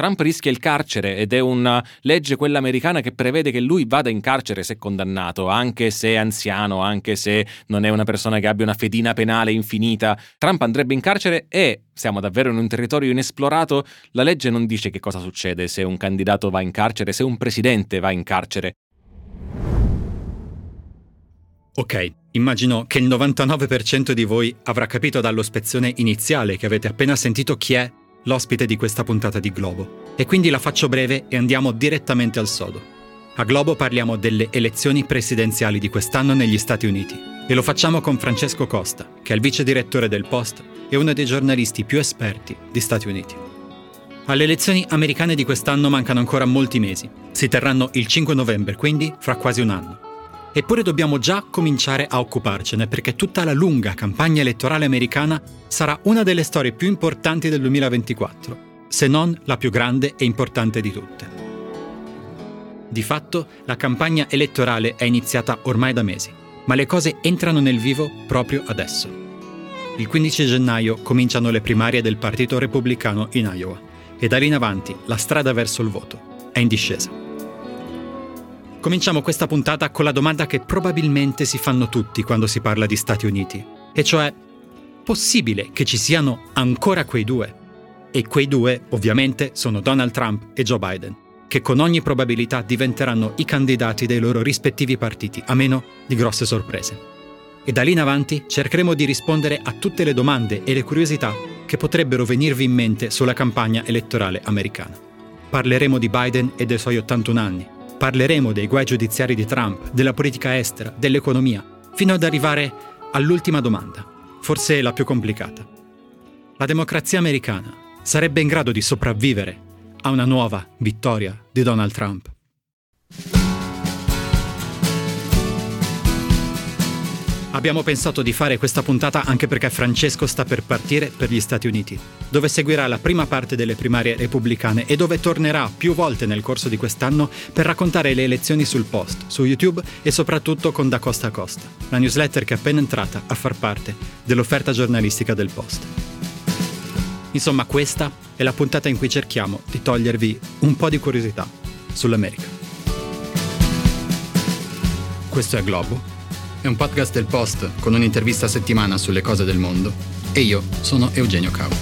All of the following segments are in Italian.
Trump rischia il carcere ed è una legge quella americana che prevede che lui vada in carcere se condannato, anche se è anziano, anche se non è una persona che abbia una fedina penale infinita. Trump andrebbe in carcere e siamo davvero in un territorio inesplorato. La legge non dice che cosa succede se un candidato va in carcere, se un presidente va in carcere. Ok, immagino che il 99% di voi avrà capito dallo spezzone iniziale che avete appena sentito chi è l'ospite di questa puntata di Globo. E quindi la faccio breve e andiamo direttamente al sodo. A Globo parliamo delle elezioni presidenziali di quest'anno negli Stati Uniti e lo facciamo con Francesco Costa, che è il vice direttore del Post e uno dei giornalisti più esperti di Stati Uniti. Alle elezioni americane di quest'anno mancano ancora molti mesi. Si terranno il 5 novembre, quindi fra quasi un anno. Eppure dobbiamo già cominciare a occuparcene perché tutta la lunga campagna elettorale americana sarà una delle storie più importanti del 2024, se non la più grande e importante di tutte. Di fatto, la campagna elettorale è iniziata ormai da mesi, ma le cose entrano nel vivo proprio adesso. Il 15 gennaio cominciano le primarie del Partito Repubblicano in Iowa e da lì in avanti la strada verso il voto è in discesa. Cominciamo questa puntata con la domanda che probabilmente si fanno tutti quando si parla di Stati Uniti, e cioè, possibile che ci siano ancora quei due? E quei due, ovviamente, sono Donald Trump e Joe Biden, che con ogni probabilità diventeranno i candidati dei loro rispettivi partiti, a meno di grosse sorprese. E da lì in avanti cercheremo di rispondere a tutte le domande e le curiosità che potrebbero venirvi in mente sulla campagna elettorale americana. Parleremo di Biden e dei suoi 81 anni, Parleremo dei guai giudiziari di Trump, della politica estera, dell'economia, fino ad arrivare all'ultima domanda, forse la più complicata. La democrazia americana sarebbe in grado di sopravvivere a una nuova vittoria di Donald Trump? Abbiamo pensato di fare questa puntata anche perché Francesco sta per partire per gli Stati Uniti, dove seguirà la prima parte delle primarie repubblicane e dove tornerà più volte nel corso di quest'anno per raccontare le elezioni sul post, su YouTube e soprattutto con Da Costa a Costa, la newsletter che è appena entrata a far parte dell'offerta giornalistica del post. Insomma, questa è la puntata in cui cerchiamo di togliervi un po' di curiosità sull'America. Questo è Globo è un podcast del Post con un'intervista a settimana sulle cose del mondo. E io sono Eugenio Cavo.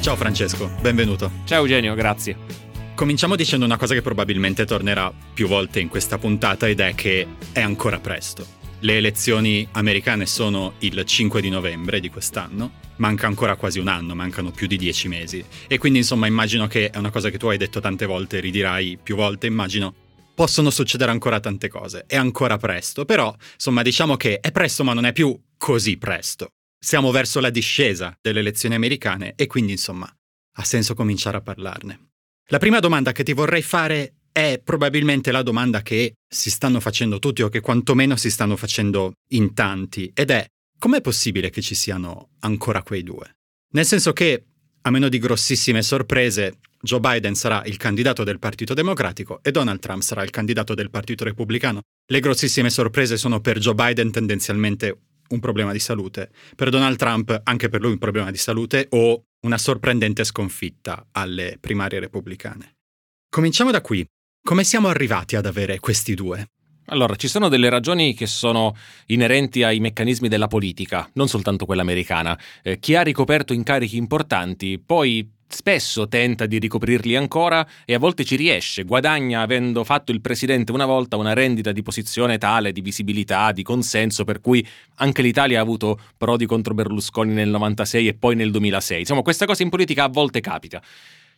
Ciao Francesco, benvenuto. Ciao Eugenio, grazie. Cominciamo dicendo una cosa che probabilmente tornerà più volte in questa puntata ed è che è ancora presto. Le elezioni americane sono il 5 di novembre di quest'anno, manca ancora quasi un anno, mancano più di dieci mesi. E quindi insomma immagino che è una cosa che tu hai detto tante volte, ridirai più volte, immagino possono succedere ancora tante cose. È ancora presto, però insomma diciamo che è presto ma non è più così presto. Siamo verso la discesa delle elezioni americane e quindi insomma ha senso cominciare a parlarne. La prima domanda che ti vorrei fare è probabilmente la domanda che si stanno facendo tutti o che quantomeno si stanno facendo in tanti ed è com'è possibile che ci siano ancora quei due? Nel senso che, a meno di grossissime sorprese, Joe Biden sarà il candidato del Partito Democratico e Donald Trump sarà il candidato del Partito Repubblicano. Le grossissime sorprese sono per Joe Biden tendenzialmente un problema di salute, per Donald Trump anche per lui un problema di salute o una sorprendente sconfitta alle primarie repubblicane. Cominciamo da qui. Come siamo arrivati ad avere questi due? Allora, ci sono delle ragioni che sono inerenti ai meccanismi della politica, non soltanto quella americana. Eh, chi ha ricoperto incarichi importanti poi spesso tenta di ricoprirli ancora e a volte ci riesce, guadagna avendo fatto il presidente una volta una rendita di posizione tale, di visibilità, di consenso, per cui anche l'Italia ha avuto prodi contro Berlusconi nel 96 e poi nel 2006. Insomma, questa cosa in politica a volte capita.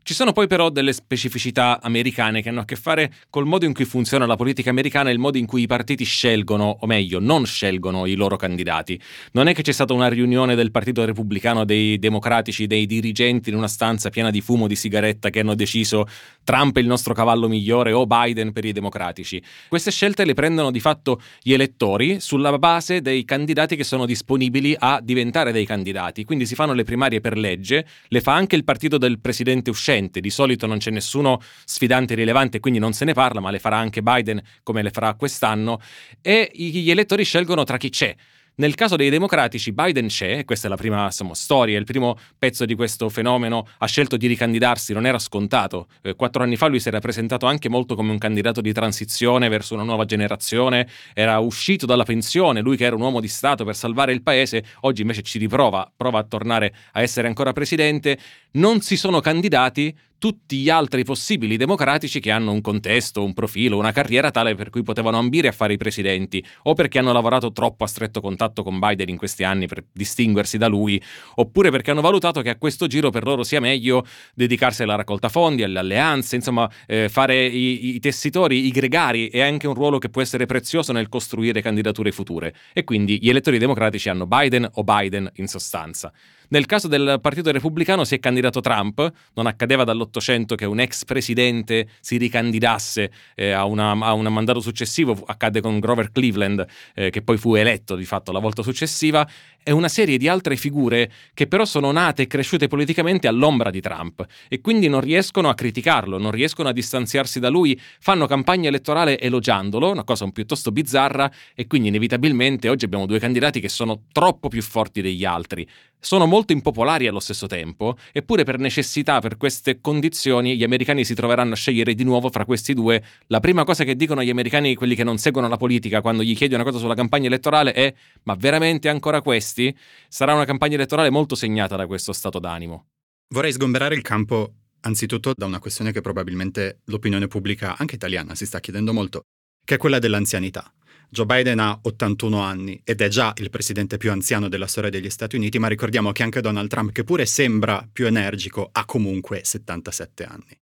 Ci sono poi però delle specificità americane che hanno a che fare col modo in cui funziona la politica americana e il modo in cui i partiti scelgono, o meglio, non scelgono i loro candidati. Non è che c'è stata una riunione del Partito Repubblicano dei democratici, dei dirigenti in una stanza piena di fumo di sigaretta che hanno deciso Trump è il nostro cavallo migliore o Biden per i democratici. Queste scelte le prendono di fatto gli elettori sulla base dei candidati che sono disponibili a diventare dei candidati. Quindi si fanno le primarie per legge, le fa anche il partito del presidente uscente recente. Di solito non c'è nessuno sfidante rilevante, quindi non se ne parla, ma le farà anche Biden come le farà quest'anno. E gli elettori scelgono tra chi c'è. Nel caso dei democratici, Biden c'è, questa è la prima insomma, storia, il primo pezzo di questo fenomeno, ha scelto di ricandidarsi, non era scontato. Eh, quattro anni fa lui si era presentato anche molto come un candidato di transizione verso una nuova generazione, era uscito dalla pensione, lui che era un uomo di Stato per salvare il paese, oggi invece ci riprova, prova a tornare a essere ancora presidente. Non si sono candidati tutti gli altri possibili democratici che hanno un contesto, un profilo, una carriera tale per cui potevano ambire a fare i presidenti, o perché hanno lavorato troppo a stretto contatto con Biden in questi anni per distinguersi da lui, oppure perché hanno valutato che a questo giro per loro sia meglio dedicarsi alla raccolta fondi, alle alleanze, insomma eh, fare i, i tessitori, i gregari è anche un ruolo che può essere prezioso nel costruire candidature future. E quindi gli elettori democratici hanno Biden o Biden in sostanza. Nel caso del Partito Repubblicano si è candidato Trump, non accadeva dall'Ottocento che un ex presidente si ricandidasse eh, a, una, a, un mandato successivo, accadde con Grover Cleveland, eh, che poi fu eletto di fatto la volta successiva, e una serie di altre figure che però sono nate e cresciute politicamente all'ombra di Trump e quindi non riescono a criticarlo, non riescono a distanziarsi da lui, fanno campagna elettorale elogiandolo, una cosa un piuttosto bizzarra, e quindi inevitabilmente oggi abbiamo due candidati che sono troppo più forti degli altri sono molto impopolari allo stesso tempo, eppure per necessità, per queste condizioni, gli americani si troveranno a scegliere di nuovo fra questi due. La prima cosa che dicono gli americani, quelli che non seguono la politica, quando gli chiedi una cosa sulla campagna elettorale è ma veramente ancora questi? Sarà una campagna elettorale molto segnata da questo stato d'animo. Vorrei sgomberare il campo anzitutto da una questione che probabilmente l'opinione pubblica, anche italiana, si sta chiedendo molto, che è quella dell'anzianità. Joe Biden ha 81 anni ed è già il presidente più anziano della storia degli Stati Uniti, ma ricordiamo che anche Donald Trump, che pure sembra più energico, ha comunque 77 anni.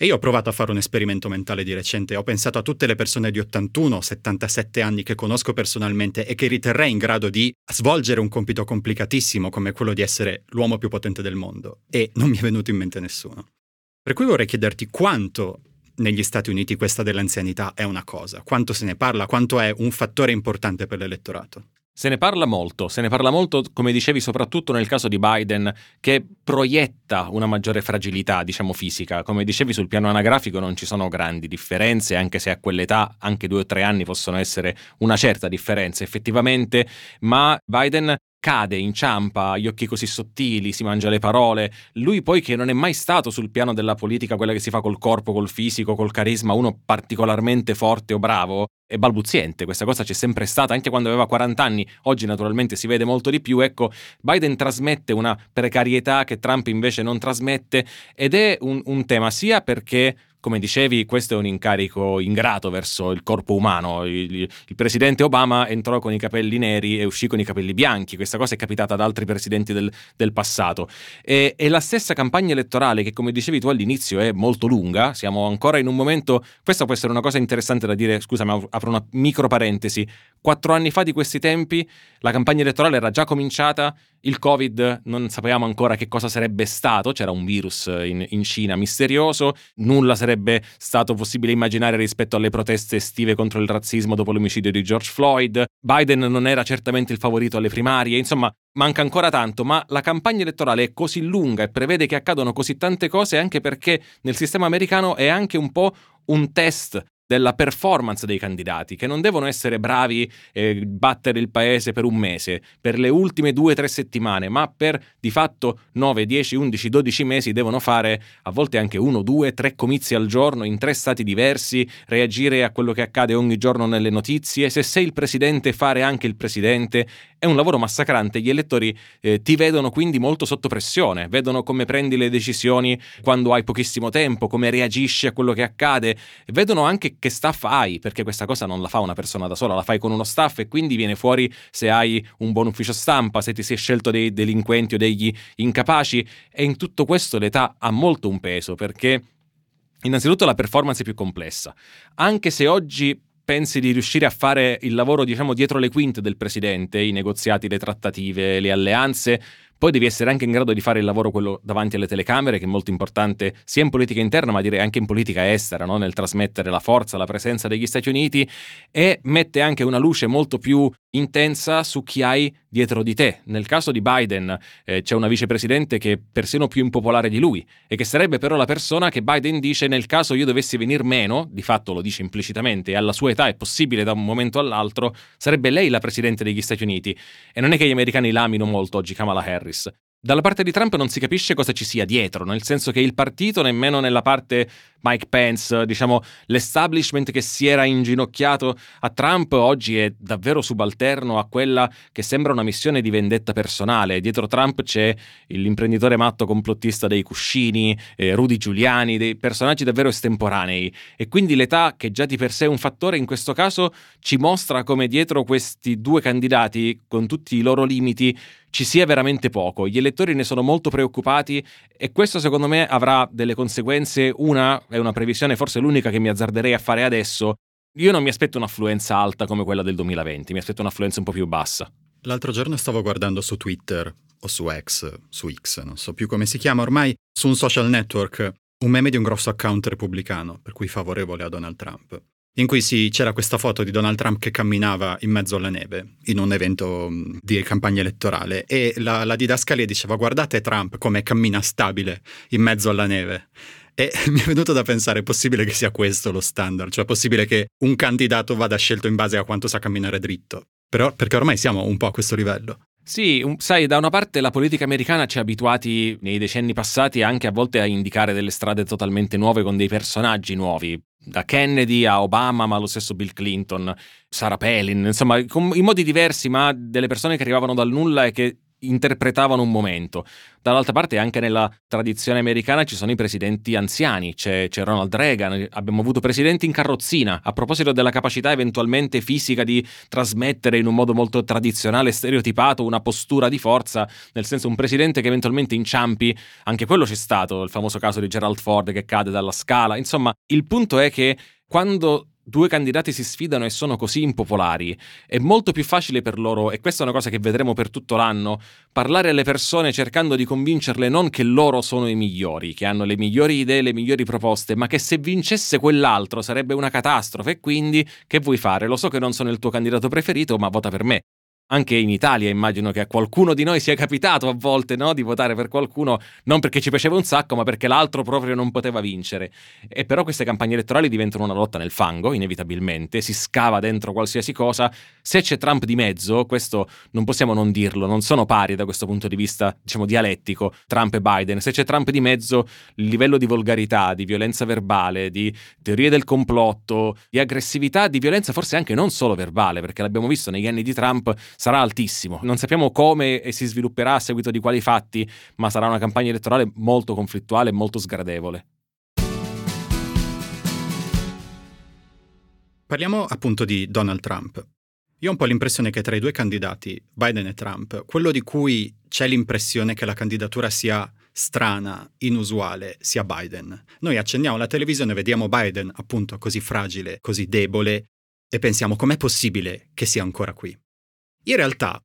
E io ho provato a fare un esperimento mentale di recente, ho pensato a tutte le persone di 81, 77 anni che conosco personalmente e che riterrei in grado di svolgere un compito complicatissimo come quello di essere l'uomo più potente del mondo, e non mi è venuto in mente nessuno. Per cui vorrei chiederti quanto negli Stati Uniti questa dell'anzianità è una cosa? Quanto se ne parla? Quanto è un fattore importante per l'elettorato? Se ne parla molto, se ne parla molto, come dicevi, soprattutto nel caso di Biden, che proietta una maggiore fragilità, diciamo, fisica. Come dicevi, sul piano anagrafico non ci sono grandi differenze, anche se a quell'età, anche due o tre anni, possono essere una certa differenza, effettivamente, ma Biden cade, inciampa, gli occhi così sottili, si mangia le parole. Lui poi che non è mai stato sul piano della politica quella che si fa col corpo, col fisico, col carisma, uno particolarmente forte o bravo, è balbuziente, questa cosa c'è sempre stata anche quando aveva 40 anni, oggi naturalmente si vede molto di più, ecco, Biden trasmette una precarietà che Trump invece non trasmette ed è un, un tema sia perché come dicevi, questo è un incarico ingrato verso il corpo umano. Il, il, presidente Obama entrò con i capelli neri e uscì con i capelli bianchi. Questa cosa è capitata ad altri presidenti del, del passato. E, e, la stessa campagna elettorale, che come dicevi tu all'inizio è molto lunga, siamo ancora in un momento. Questa può essere una cosa interessante da dire. Scusami, apro una micro parentesi. Quattro anni fa di questi tempi la campagna elettorale era già cominciata, il Covid non sapevamo ancora che cosa sarebbe stato, c'era un virus in, in, Cina misterioso, nulla sarebbe stato possibile immaginare rispetto alle proteste estive contro il razzismo dopo l'omicidio di George Floyd, Biden non era certamente il favorito alle primarie, insomma manca ancora tanto, ma la campagna elettorale è così lunga e prevede che accadano così tante cose anche perché nel sistema americano è anche un po' un test della performance dei candidati, che non devono essere bravi e battere il paese per un mese, per le ultime due o tre settimane, ma per di fatto 9, 10, 11, 12 mesi devono fare a volte anche uno, due, tre comizi al giorno in tre stati diversi, reagire a quello che accade ogni giorno nelle notizie, se sei il presidente fare anche il presidente, è un lavoro massacrante, gli elettori eh, ti vedono quindi molto sotto pressione, vedono come prendi le decisioni quando hai pochissimo tempo, come reagisci a quello che accade, vedono anche che staff hai, perché questa cosa non la fa una persona da sola, la fai con uno staff e quindi viene fuori se hai un buon ufficio stampa, se ti sei scelto dei delinquenti o degli incapaci e in tutto questo l'età ha molto un peso perché innanzitutto la performance è più complessa. Anche se oggi pensi di riuscire a fare il lavoro, diciamo, dietro le quinte del presidente, i negoziati, le trattative, le alleanze, Poi devi essere anche in grado di fare il lavoro quello davanti alle telecamere, che è molto importante sia in politica interna, ma direi anche in politica estera, no? nel trasmettere la forza, la presenza degli Stati Uniti e mette anche una luce molto più intensa su chi hai dietro di te. Nel caso di Biden eh, c'è una vicepresidente che è persino più impopolare di lui e che sarebbe però la persona che Biden dice nel caso io dovessi venir meno, di fatto lo dice implicitamente, e alla sua età è possibile da un momento all'altro, sarebbe lei la presidente degli Stati Uniti. E non è che gli americani lamino molto oggi Kamala Harris. Dalla parte di Trump non si capisce cosa ci sia dietro, nel senso che il partito, nemmeno nella parte Mike Pence, diciamo l'establishment che si era inginocchiato a Trump oggi è davvero subalterno a quella che sembra una missione di vendetta personale. Dietro Trump c'è l'imprenditore matto complottista dei cuscini, eh, Rudy Giuliani, dei personaggi davvero estemporanei. E quindi l'età, che già di per sé è un fattore, in questo caso ci mostra come dietro questi due candidati, con tutti i loro limiti, ci sia veramente poco. Gli elettori ne sono molto preoccupati e questo secondo me avrà delle conseguenze. Una è una previsione, forse l'unica che mi azzarderei a fare adesso. Io non mi aspetto un'affluenza alta come quella del 2020, mi aspetto un'affluenza un po' più bassa. L'altro giorno stavo guardando su Twitter o su X, su X, non so più come si chiama ormai, su un social network, un meme di un grosso account repubblicano, per cui favorevole a Donald Trump in cui si, c'era questa foto di Donald Trump che camminava in mezzo alla neve in un evento mm, di campagna elettorale e la, la didascalia diceva guardate Trump come cammina stabile in mezzo alla neve. E mi è venuto da pensare, è possibile che sia questo lo standard? Cioè è possibile che un candidato vada scelto in base a quanto sa camminare dritto? Però, perché ormai siamo un po' a questo livello. Sì, sai, da una parte la politica americana ci ha abituati nei decenni passati anche a volte a indicare delle strade totalmente nuove con dei personaggi nuovi. Da Kennedy a Obama, ma lo stesso Bill Clinton, Sarah Palin, insomma, in modi diversi, ma delle persone che arrivavano dal nulla e che interpretavano un momento. Dall'altra parte anche nella tradizione americana ci sono i presidenti anziani, c'è, c'è, Ronald Reagan, abbiamo avuto presidenti in carrozzina, a proposito della capacità eventualmente fisica di trasmettere in un modo molto tradizionale, stereotipato, una postura di forza, nel senso un presidente che eventualmente inciampi, anche quello c'è stato, il famoso caso di Gerald Ford che cade dalla scala, insomma il punto è che quando due candidati si sfidano e sono così impopolari, è molto più facile per loro, e questa è una cosa che vedremo per tutto l'anno, parlare alle persone cercando di convincerle non che loro sono i migliori, che hanno le migliori idee, le migliori proposte, ma che se vincesse quell'altro sarebbe una catastrofe quindi che vuoi fare? Lo so che non sono il tuo candidato preferito, ma vota per me anche in Italia immagino che a qualcuno di noi sia capitato a volte no, di votare per qualcuno non perché ci piaceva un sacco ma perché l'altro proprio non poteva vincere. E però queste campagne elettorali diventano una lotta nel fango inevitabilmente si scava dentro qualsiasi cosa. Se c'è Trump di mezzo questo non possiamo non dirlo non sono pari da questo punto di vista diciamo dialettico Trump e Biden. Se c'è Trump di mezzo il livello di volgarità di violenza verbale di teorie del complotto di aggressività di violenza forse anche non solo verbale perché l'abbiamo visto negli anni di Trump sarà altissimo. Non sappiamo come e si svilupperà a seguito di quali fatti, ma sarà una campagna elettorale molto conflittuale e molto sgradevole. Parliamo appunto di Donald Trump. Io ho un po' l'impressione che tra i due candidati, Biden e Trump, quello di cui c'è l'impressione che la candidatura sia strana, inusuale, sia Biden. Noi accendiamo la televisione, vediamo Biden appunto così fragile, così debole e pensiamo com'è possibile che sia ancora qui. In realtà,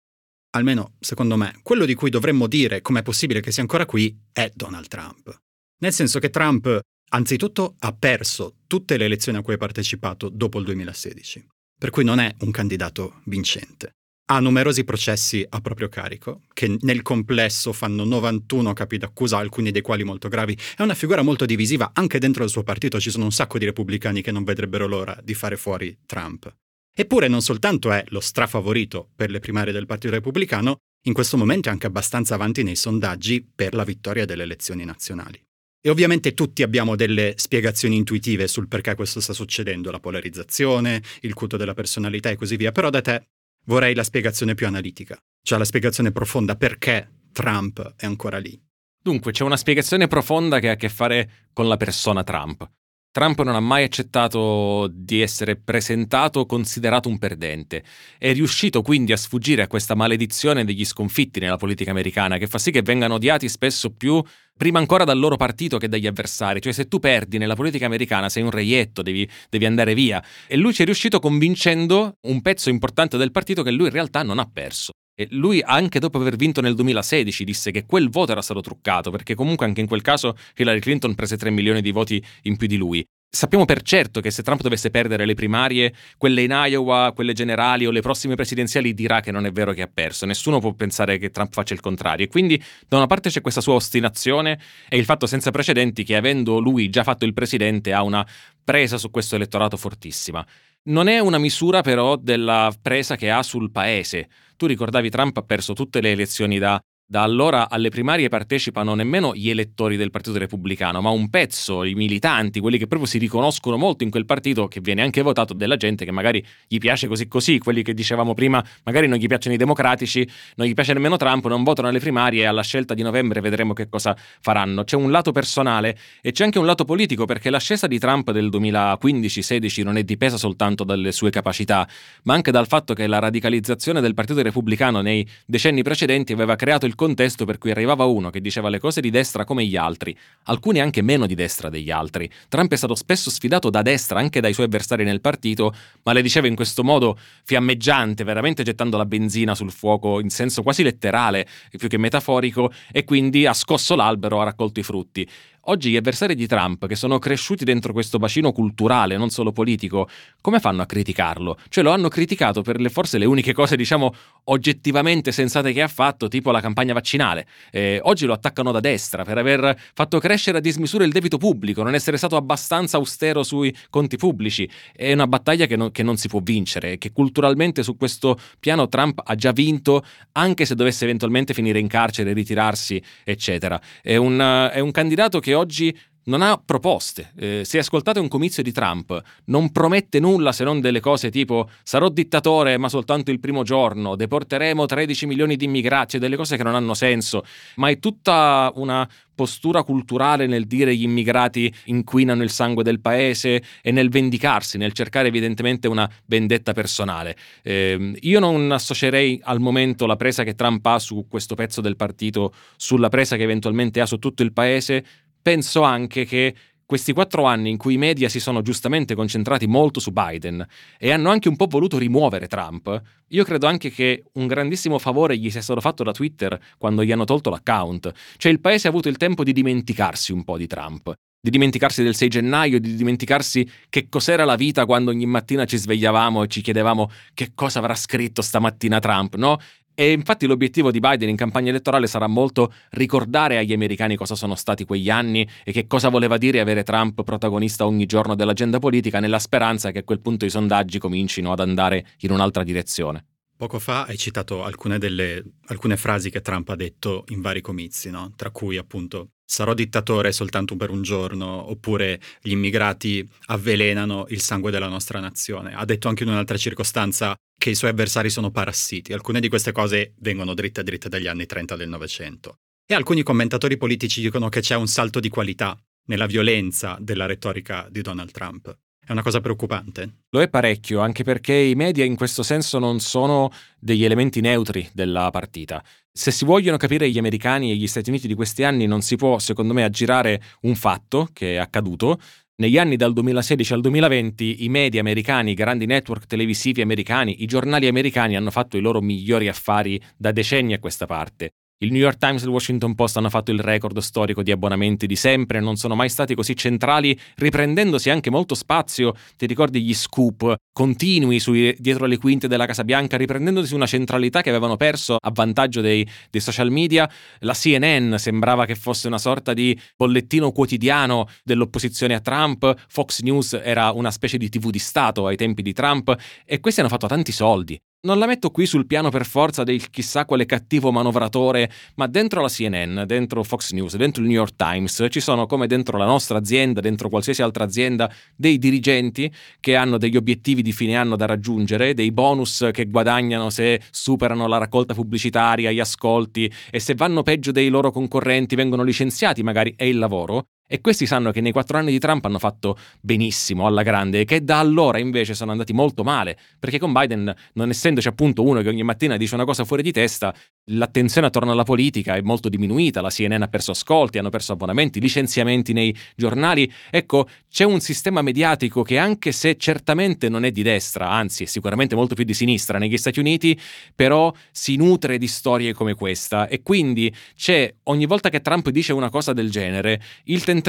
almeno secondo me, quello di cui dovremmo dire com'è possibile che sia ancora qui è Donald Trump. Nel senso che Trump, anzitutto, ha perso tutte le elezioni a cui ha partecipato dopo il 2016, per cui non è un candidato vincente. Ha numerosi processi a proprio carico, che nel complesso fanno 91 capi d'accusa, alcuni dei quali molto gravi. È una figura molto divisiva, anche dentro il suo partito ci sono un sacco di repubblicani che non vedrebbero l'ora di fare fuori Trump. Eppure non soltanto è lo strafavorito per le primarie del Partito Repubblicano, in questo momento è anche abbastanza avanti nei sondaggi per la vittoria delle elezioni nazionali. E ovviamente tutti abbiamo delle spiegazioni intuitive sul perché questo sta succedendo, la polarizzazione, il culto della personalità e così via, però da te vorrei la spiegazione più analitica, cioè la spiegazione profonda perché Trump è ancora lì. Dunque c'è una spiegazione profonda che ha a che fare con la persona Trump. Trump non ha mai accettato di essere presentato o considerato un perdente. È riuscito quindi a sfuggire a questa maledizione degli sconfitti nella politica americana, che fa sì che vengano odiati spesso più prima ancora dal loro partito che dagli avversari. Cioè, se tu perdi nella politica americana, sei un reietto, devi, devi andare via. E lui ci è riuscito convincendo un pezzo importante del partito che lui in realtà non ha perso. E lui, anche dopo aver vinto nel 2016, disse che quel voto era stato truccato, perché comunque anche in quel caso Hillary Clinton prese 3 milioni di voti in più di lui. Sappiamo per certo che se Trump dovesse perdere le primarie, quelle in Iowa, quelle generali o le prossime presidenziali, dirà che non è vero che ha perso. Nessuno può pensare che Trump faccia il contrario. E quindi, da una parte c'è questa sua ostinazione e il fatto senza precedenti che, avendo lui già fatto il presidente, ha una presa su questo elettorato fortissima. Non è una misura però della presa che ha sul paese. Tu ricordavi Trump ha perso tutte le elezioni da da allora alle primarie partecipano nemmeno gli elettori del Partito Repubblicano, ma un pezzo, i militanti, quelli che proprio si riconoscono molto in quel partito, che viene anche votato della gente che magari gli piace così così, quelli che dicevamo prima, magari non gli piacciono i democratici, non gli piace nemmeno Trump, non votano alle primarie e alla scelta di novembre vedremo che cosa faranno. C'è un lato personale e c'è anche un lato politico, perché l'ascesa di Trump del 2015-16 non è dipesa soltanto dalle sue capacità, ma anche dal fatto che la radicalizzazione del Partito Repubblicano nei decenni precedenti aveva creato il contesto per cui arrivava uno che diceva le cose di destra come gli altri, alcuni anche meno di destra degli altri. Trump è stato spesso sfidato da destra anche dai suoi avversari nel partito, ma le diceva in questo modo fiammeggiante, veramente gettando la benzina sul fuoco in senso quasi letterale, più che metaforico, e quindi ha scosso l'albero, ha raccolto i frutti. Oggi gli avversari di Trump, che sono cresciuti dentro questo bacino culturale, non solo politico, come fanno a criticarlo? Cioè lo hanno criticato per le forse le uniche cose, diciamo, oggettivamente sensate che ha fatto, tipo la campagna vaccinale. Eh, oggi lo attaccano da destra per aver fatto crescere a dismisura il debito pubblico, non essere stato abbastanza austero sui conti pubblici. È una battaglia che non, che non si può vincere, che culturalmente su questo piano Trump ha già vinto, anche se dovesse eventualmente finire in carcere, ritirarsi, eccetera. È un, è un candidato che oggi non ha proposte. Eh, se ascoltate un comizio di Trump, non promette nulla se non delle cose tipo sarò dittatore ma soltanto il primo giorno, deporteremo 13 milioni di immigrati, delle cose che non hanno senso, ma è tutta una postura culturale nel dire gli immigrati inquinano il sangue del paese e nel vendicarsi, nel cercare evidentemente una vendetta personale. Eh, io non associerei al momento la presa che Trump ha su questo pezzo del partito sulla presa che eventualmente ha su tutto il paese, penso anche che questi quattro anni in cui i media si sono giustamente concentrati molto su Biden e hanno anche un po' voluto rimuovere Trump, io credo anche che un grandissimo favore gli sia stato fatto da Twitter quando gli hanno tolto l'account. Cioè il paese ha avuto il tempo di dimenticarsi un po' di Trump di dimenticarsi del 6 gennaio, di dimenticarsi che cos'era la vita quando ogni mattina ci svegliavamo e ci chiedevamo che cosa avrà scritto stamattina Trump, no? E infatti l'obiettivo di Biden in campagna elettorale sarà molto ricordare agli americani cosa sono stati quegli anni e che cosa voleva dire avere Trump protagonista ogni giorno dell'agenda politica nella speranza che a quel punto i sondaggi comincino ad andare in un'altra direzione. Poco fa hai citato alcune, delle, alcune frasi che Trump ha detto in vari comizi, no? tra cui appunto sarò dittatore soltanto per un giorno, oppure gli immigrati avvelenano il sangue della nostra nazione. Ha detto anche in un'altra circostanza che i suoi avversari sono parassiti. Alcune di queste cose vengono dritte dritte dagli anni 30 del Novecento. E alcuni commentatori politici dicono che c'è un salto di qualità nella violenza della retorica di Donald Trump. È una cosa preoccupante. Lo è parecchio, anche perché i media in questo senso non sono degli elementi neutri della partita. Se si vogliono capire gli americani e gli Stati Uniti di questi anni, non si può, secondo me, aggirare un fatto che è accaduto, negli anni dal 2016 al 2020 i media americani, i grandi network televisivi americani, i giornali americani hanno fatto i loro migliori affari da decenni a questa parte. Il New York Times e il Washington Post hanno fatto il record storico di abbonamenti di sempre, non sono mai stati così centrali, riprendendosi anche molto spazio, ti ricordi gli scoop continui sui, dietro le quinte della Casa Bianca, riprendendosi una centralità che avevano perso a vantaggio dei, dei social media. La CNN sembrava che fosse una sorta di bollettino quotidiano dell'opposizione a Trump, Fox News era una specie di TV di Stato ai tempi di Trump e questi hanno fatto tanti soldi. Non la metto qui sul piano per forza del chissà quale cattivo manovratore, ma dentro la CNN, dentro Fox News, dentro il New York Times, ci sono come dentro la nostra azienda, dentro qualsiasi altra azienda, dei dirigenti che hanno degli obiettivi di fine anno da raggiungere, dei bonus che guadagnano se superano la raccolta pubblicitaria, gli ascolti e se vanno peggio dei loro concorrenti vengono licenziati magari è il lavoro E questi sanno che nei quattro anni di Trump hanno fatto benissimo, alla grande, e che da allora invece sono andati molto male, perché con Biden, non essendoci appunto uno che ogni mattina dice una cosa fuori di testa, l'attenzione attorno alla politica è molto diminuita, la CNN ha perso ascolti, hanno perso abbonamenti, licenziamenti nei giornali. Ecco, c'è un sistema mediatico che anche se certamente non è di destra, anzi è sicuramente molto più di sinistra negli Stati Uniti, però si nutre di storie come questa e quindi c'è ogni volta che Trump dice una cosa del genere, il tentativo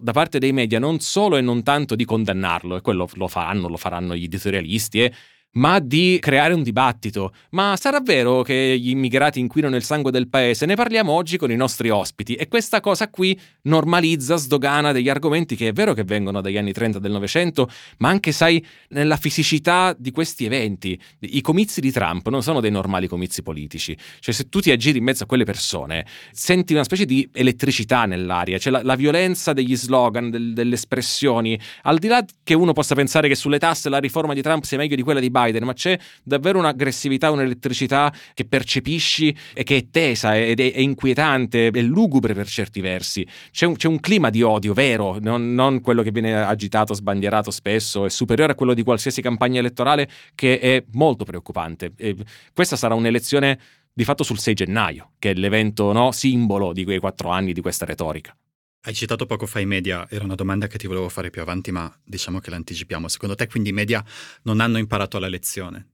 da parte dei media non solo e non tanto di condannarlo, e quello lo faranno, lo faranno gli editorialisti, eh, ma di creare un dibattito. Ma sarà vero che gli immigrati inquinano il sangue del paese? Ne parliamo oggi con i nostri ospiti e questa cosa qui normalizza, sdogana degli argomenti che è vero che vengono dagli anni 30 del Novecento, ma anche, sai, nella fisicità di questi eventi. I comizi di Trump non sono dei normali comizi politici. Cioè, se tu ti aggiri in mezzo a quelle persone, senti una specie di elettricità nell'aria, cioè la, la violenza degli slogan, del, delle espressioni. Al di là che uno possa pensare che sulle tasse la riforma di Trump sia meglio di quella di Biden, Biden, ma c'è davvero un'aggressività, un'elettricità che percepisci e che è tesa ed è, è inquietante, è lugubre per certi versi. C'è un, c'è un clima di odio vero, non, non, quello che viene agitato, sbandierato spesso, è superiore a quello di qualsiasi campagna elettorale che è molto preoccupante. E questa sarà un'elezione di fatto sul 6 gennaio, che è l'evento no, simbolo di quei quattro anni di questa retorica. Hai citato poco fa i media, era una domanda che ti volevo fare più avanti, ma diciamo che l'anticipiamo. Secondo te quindi i media non hanno imparato la lezione?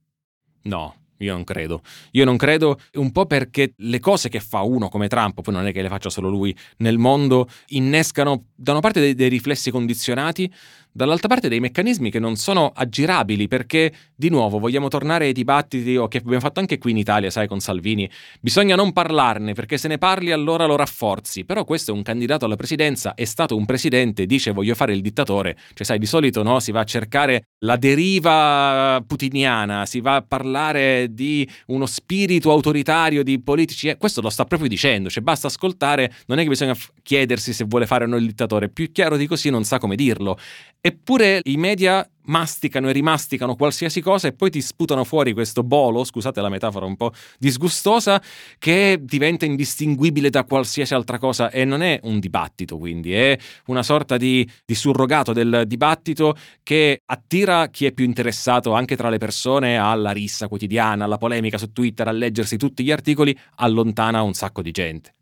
No, io non credo. Io non credo un po' perché le cose che fa uno come Trump, poi non è che le faccia solo lui, nel mondo innescano da una parte dei, dei riflessi condizionati, dall'altra parte dei meccanismi che non sono aggirabili perché, di nuovo, vogliamo tornare ai dibattiti o che abbiamo fatto anche qui in Italia, sai, con Salvini, bisogna non parlarne perché se ne parli allora lo rafforzi, però questo è un candidato alla presidenza, è stato un presidente, dice voglio fare il dittatore, cioè sai, di solito no, si va a cercare la deriva putiniana, si va a parlare di uno spirito autoritario di politici, eh, questo lo sta proprio dicendo, cioè basta ascoltare, non è che bisogna chiedersi se vuole fare o no il dittatore, più chiaro di così non sa come dirlo. Eppure i media masticano e rimasticano qualsiasi cosa e poi ti sputano fuori questo bolo, scusate la metafora un po' disgustosa, che diventa indistinguibile da qualsiasi altra cosa e non è un dibattito quindi, è una sorta di, di surrogato del dibattito che attira chi è più interessato anche tra le persone alla rissa quotidiana, alla polemica su Twitter, a leggersi tutti gli articoli, allontana un sacco di gente.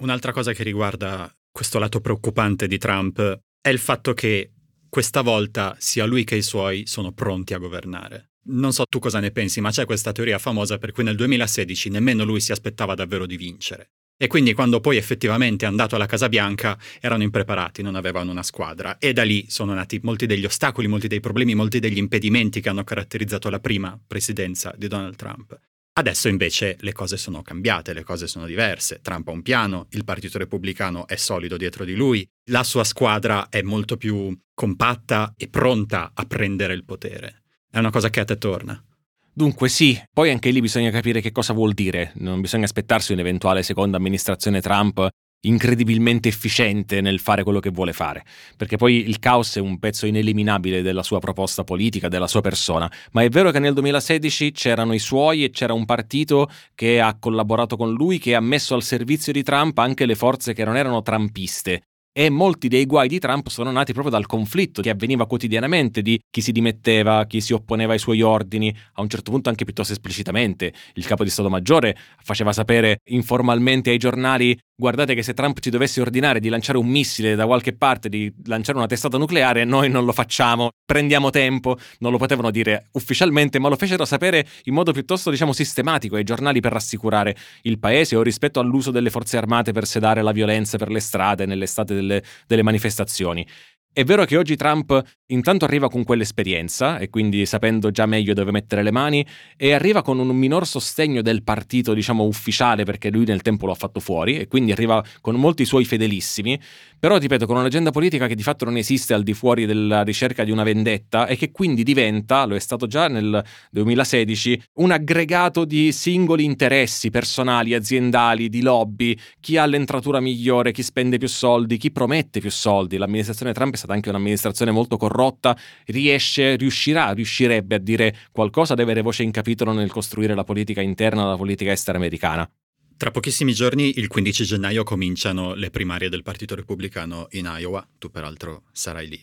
Un'altra cosa che riguarda questo lato preoccupante di Trump è il fatto che questa volta sia lui che i suoi sono pronti a governare. Non so tu cosa ne pensi, ma c'è questa teoria famosa per cui nel 2016 nemmeno lui si aspettava davvero di vincere. E quindi quando poi effettivamente è andato alla Casa Bianca erano impreparati, non avevano una squadra. E da lì sono nati molti degli ostacoli, molti dei problemi, molti degli impedimenti che hanno caratterizzato la prima presidenza di Donald Trump. Adesso invece le cose sono cambiate, le cose sono diverse. Trump ha un piano, il Partito Repubblicano è solido dietro di lui, la sua squadra è molto più compatta e pronta a prendere il potere. È una cosa che a te torna. Dunque sì, poi anche lì bisogna capire che cosa vuol dire, non bisogna aspettarsi un'eventuale seconda amministrazione Trump incredibilmente efficiente nel fare quello che vuole fare, perché poi il caos è un pezzo ineliminabile della sua proposta politica, della sua persona, ma è vero che nel 2016 c'erano i suoi e c'era un partito che ha collaborato con lui, che ha messo al servizio di Trump anche le forze che non erano trumpiste, e molti dei guai di Trump sono nati proprio dal conflitto che avveniva quotidianamente di chi si dimetteva, chi si opponeva ai suoi ordini, a un certo punto anche piuttosto esplicitamente. Il capo di Stato Maggiore faceva sapere informalmente ai giornali guardate che se Trump ci dovesse ordinare di lanciare un missile da qualche parte, di lanciare una testata nucleare, noi non lo facciamo, prendiamo tempo, non lo potevano dire ufficialmente, ma lo fecero sapere in modo piuttosto, diciamo, sistematico ai giornali per rassicurare il paese o rispetto all'uso delle forze armate per sedare la violenza per le strade nell'estate delle, delle manifestazioni. È vero che oggi Trump intanto arriva con quell'esperienza e quindi sapendo già meglio dove mettere le mani e arriva con un minor sostegno del partito, diciamo, ufficiale perché lui nel tempo lo ha fatto fuori e quindi arriva con molti suoi fedelissimi, però ripeto con un'agenda politica che di fatto non esiste al di fuori della ricerca di una vendetta e che quindi diventa, lo è stato già nel 2016, un aggregato di singoli interessi personali, aziendali, di lobby, chi ha l'entratura migliore, chi spende più soldi, chi promette più soldi. L'amministrazione Trump stata anche un'amministrazione molto corrotta, riesce, riuscirà, riuscirebbe a dire qualcosa, ad avere voce in capitolo nel costruire la politica interna, la politica estera americana. Tra pochissimi giorni, il 15 gennaio, cominciano le primarie del Partito Repubblicano in Iowa, tu peraltro sarai lì.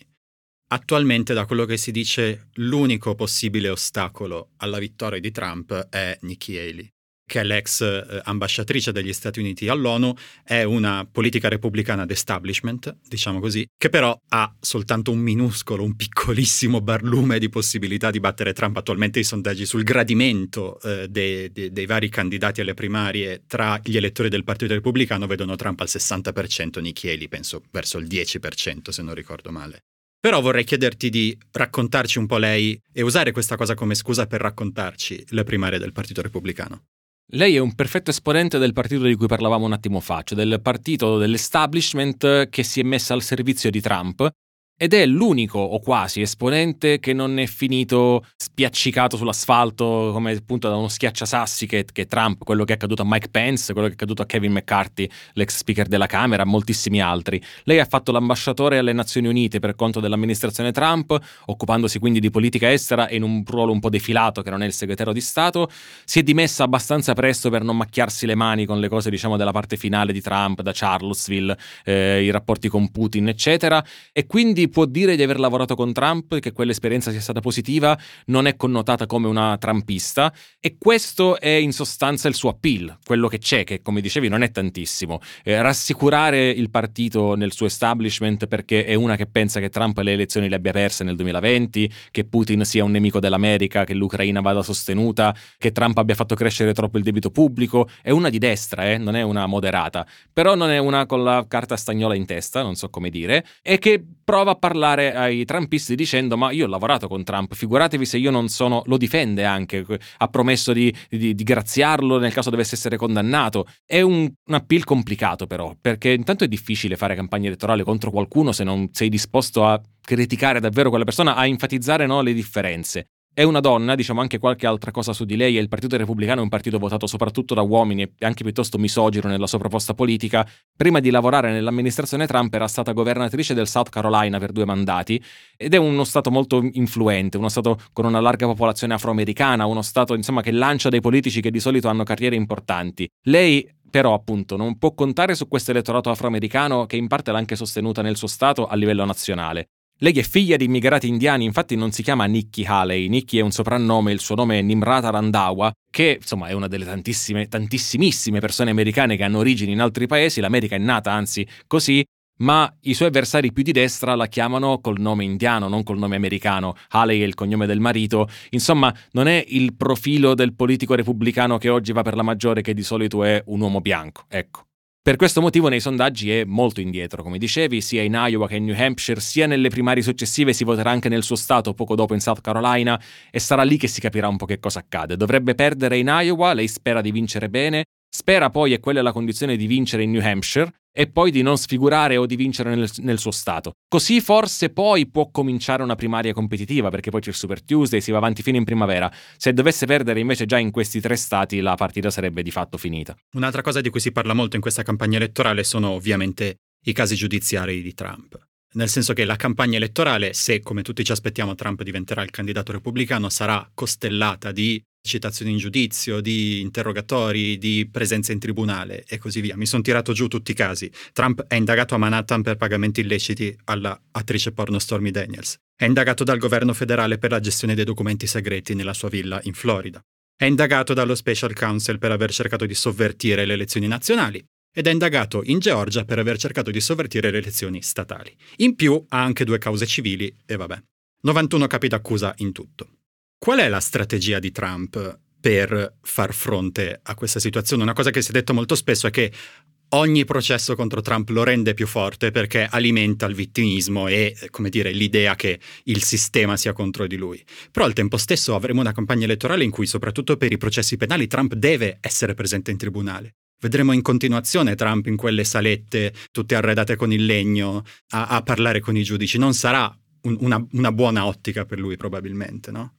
Attualmente, da quello che si dice, l'unico possibile ostacolo alla vittoria di Trump è Nikki Haley che è l'ex eh, ambasciatrice degli Stati Uniti all'ONU, è una politica repubblicana d'establishment, diciamo così, che però ha soltanto un minuscolo, un piccolissimo barlume di possibilità di battere Trump. Attualmente i sondaggi sul gradimento eh, dei, dei, dei vari candidati alle primarie tra gli elettori del Partito Repubblicano vedono Trump al 60%, Nikki Haley penso verso il 10% se non ricordo male. Però vorrei chiederti di raccontarci un po' lei e usare questa cosa come scusa per raccontarci le primarie del Partito Repubblicano. Lei è un perfetto esponente del partito di cui parlavamo un attimo fa, cioè del partito dell'establishment che si è messa al servizio di Trump ed è l'unico o quasi esponente che non è finito spiaccicato sull'asfalto come appunto da uno schiacciasassi che, che Trump, quello che è accaduto a Mike Pence, quello che è accaduto a Kevin McCarthy, l'ex speaker della Camera, moltissimi altri. Lei ha fatto l'ambasciatore alle Nazioni Unite per conto dell'amministrazione Trump, occupandosi quindi di politica estera in un ruolo un po' defilato che non è il segretario di Stato. Si è dimessa abbastanza presto per non macchiarsi le mani con le cose diciamo della parte finale di Trump, da Charlottesville, eh, i rapporti con Putin, eccetera. E quindi può dire di aver lavorato con Trump, che quell'esperienza sia stata positiva, non è connotata come una trumpista e questo è in sostanza il suo appeal, quello che c'è, che come dicevi non è tantissimo. Eh, rassicurare il partito nel suo establishment perché è una che pensa che Trump le elezioni le abbia perse nel 2020, che Putin sia un nemico dell'America, che l'Ucraina vada sostenuta, che Trump abbia fatto crescere troppo il debito pubblico, è una di destra, eh? non è una moderata, però non è una con la carta stagnola in testa, non so come dire, e che prova parlare ai trumpisti dicendo ma io ho lavorato con Trump, figuratevi se io non sono, lo difende anche, ha promesso di, di, di graziarlo nel caso dovesse essere condannato. È un, un appeal complicato però, perché intanto è difficile fare campagna elettorale contro qualcuno se non sei disposto a criticare davvero quella persona, a enfatizzare no, le differenze. È una donna, diciamo anche qualche altra cosa su di lei, e il Partito Repubblicano è un partito votato soprattutto da uomini e anche piuttosto misogino nella sua proposta politica. Prima di lavorare nell'amministrazione Trump era stata governatrice del South Carolina per due mandati ed è uno stato molto influente, uno stato con una larga popolazione afroamericana, uno stato insomma che lancia dei politici che di solito hanno carriere importanti. Lei però appunto non può contare su questo elettorato afroamericano che in parte l'ha anche sostenuta nel suo stato a livello nazionale. Lei è figlia di immigrati indiani, infatti non si chiama Nikki Haley, Nikki è un soprannome, il suo nome è Nimrata Randawa, che insomma è una delle tantissime, tantissimissime persone americane che hanno origini in altri paesi, l'America è nata anzi così, ma i suoi avversari più di destra la chiamano col nome indiano, non col nome americano. Haley è il cognome del marito. Insomma, non è il profilo del politico repubblicano che oggi va per la maggiore, che di solito è un uomo bianco. Ecco. Per questo motivo nei sondaggi è molto indietro, come dicevi, sia in Iowa che in New Hampshire, sia nelle primarie successive si voterà anche nel suo stato poco dopo in South Carolina e sarà lì che si capirà un po' che cosa accade. Dovrebbe perdere in Iowa, lei spera di vincere bene, spera poi, e quella è la condizione, di vincere in New Hampshire e poi di non sfigurare o di vincere nel, nel, suo stato. Così forse poi può cominciare una primaria competitiva, perché poi c'è il Super Tuesday, si va avanti fino in primavera. Se dovesse perdere invece già in questi tre stati, la partita sarebbe di fatto finita. Un'altra cosa di cui si parla molto in questa campagna elettorale sono ovviamente i casi giudiziari di Trump. Nel senso che la campagna elettorale, se come tutti ci aspettiamo Trump diventerà il candidato repubblicano, sarà costellata di citazioni in giudizio, di interrogatori, di presenza in tribunale e così via. Mi sono tirato giù tutti i casi. Trump è indagato a Manhattan per pagamenti illeciti alla attrice porno Stormy Daniels. È indagato dal governo federale per la gestione dei documenti segreti nella sua villa in Florida. È indagato dallo Special Counsel per aver cercato di sovvertire le elezioni nazionali ed è indagato in Georgia per aver cercato di sovvertire le elezioni statali. In più ha anche due cause civili e vabbè. 91 capi d'accusa in tutto. Qual è la strategia di Trump per far fronte a questa situazione? Una cosa che si è detto molto spesso è che ogni processo contro Trump lo rende più forte perché alimenta il vittimismo e, come dire, l'idea che il sistema sia contro di lui. Però al tempo stesso avremo una campagna elettorale in cui, soprattutto per i processi penali, Trump deve essere presente in tribunale. Vedremo in continuazione Trump in quelle salette tutte arredate con il legno a, a parlare con i giudici. Non sarà un, una, una buona ottica per lui probabilmente, no?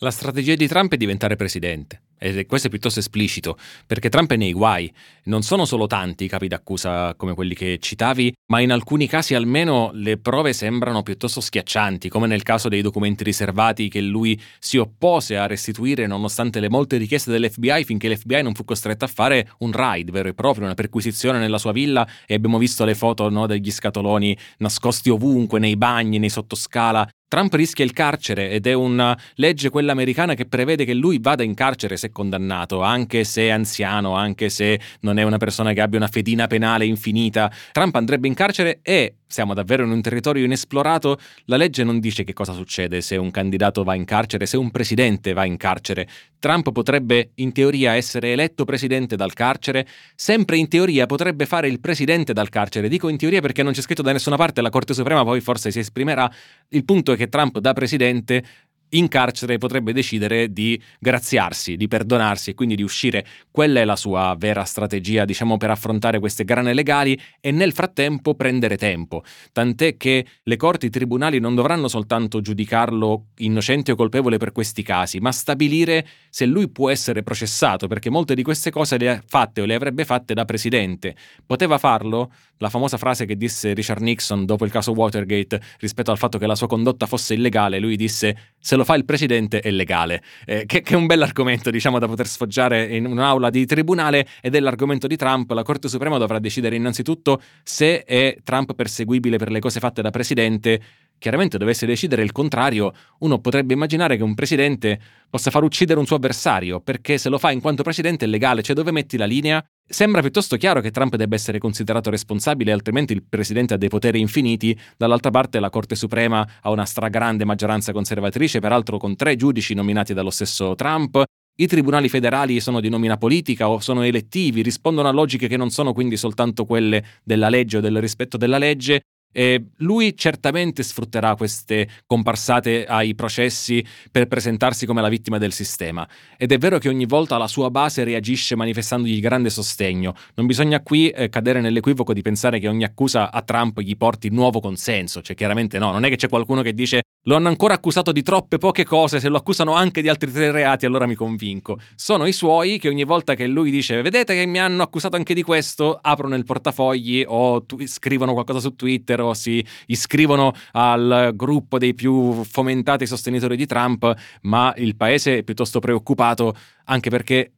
La strategia di Trump è diventare presidente. e questo è piuttosto esplicito, perché Trump è nei guai. Non sono solo tanti i capi d'accusa come quelli che citavi, ma in alcuni casi almeno le prove sembrano piuttosto schiaccianti, come nel caso dei documenti riservati che lui si oppose a restituire nonostante le molte richieste dell'FBI finché l'FBI non fu costretto a fare un raid vero e proprio, una perquisizione nella sua villa e abbiamo visto le foto no, degli scatoloni nascosti ovunque, nei bagni, nei sottoscala, Trump rischia il carcere ed è una legge quella americana che prevede che lui vada in carcere se condannato, anche se è anziano, anche se non è una persona che abbia una fedina penale infinita. Trump andrebbe in carcere e siamo davvero in un territorio inesplorato, la legge non dice che cosa succede se un candidato va in carcere, se un presidente va in carcere. Trump potrebbe in teoria essere eletto presidente dal carcere, sempre in teoria potrebbe fare il presidente dal carcere. Dico in teoria perché non c'è scritto da nessuna parte, la Corte Suprema poi forse si esprimerà. Il punto è che Trump da presidente in carcere potrebbe decidere di graziarsi, di perdonarsi e quindi di uscire. Quella è la sua vera strategia, diciamo, per affrontare queste grane legali e nel frattempo prendere tempo. Tant'è che le corti i tribunali non dovranno soltanto giudicarlo innocente o colpevole per questi casi, ma stabilire se lui può essere processato, perché molte di queste cose le ha fatte o le avrebbe fatte da presidente. Poteva farlo? La famosa frase che disse Richard Nixon dopo il caso Watergate rispetto al fatto che la sua condotta fosse illegale, lui disse se lo fa il presidente è legale, eh, che, che, è un bell'argomento diciamo da poter sfoggiare in un'aula di tribunale ed è l'argomento di Trump, la Corte Suprema dovrà decidere innanzitutto se è Trump perseguibile per le cose fatte da presidente chiaramente dovesse decidere il contrario, uno potrebbe immaginare che un presidente possa far uccidere un suo avversario, perché se lo fa in quanto presidente è legale, cioè dove metti la linea? Sembra piuttosto chiaro che Trump debba essere considerato responsabile, altrimenti il presidente ha dei poteri infiniti. Dall'altra parte la Corte Suprema ha una stragrande maggioranza conservatrice, peraltro con tre giudici nominati dallo stesso Trump. I tribunali federali sono di nomina politica o sono elettivi, rispondono a logiche che non sono quindi soltanto quelle della legge o del rispetto della legge e lui certamente sfrutterà queste comparsate ai processi per presentarsi come la vittima del sistema. Ed è vero che ogni volta la sua base reagisce manifestandogli grande sostegno. Non bisogna qui eh, cadere nell'equivoco di pensare che ogni accusa a Trump gli porti nuovo consenso. Cioè, chiaramente no, non è che c'è qualcuno che dice lo hanno ancora accusato di troppe poche cose, se lo accusano anche di altri tre reati allora mi convinco. Sono i suoi che ogni volta che lui dice vedete che mi hanno accusato anche di questo, aprono il portafogli o tu- scrivono qualcosa su Twitter Twitter si iscrivono al gruppo dei più fomentati sostenitori di Trump, ma il paese è piuttosto preoccupato anche perché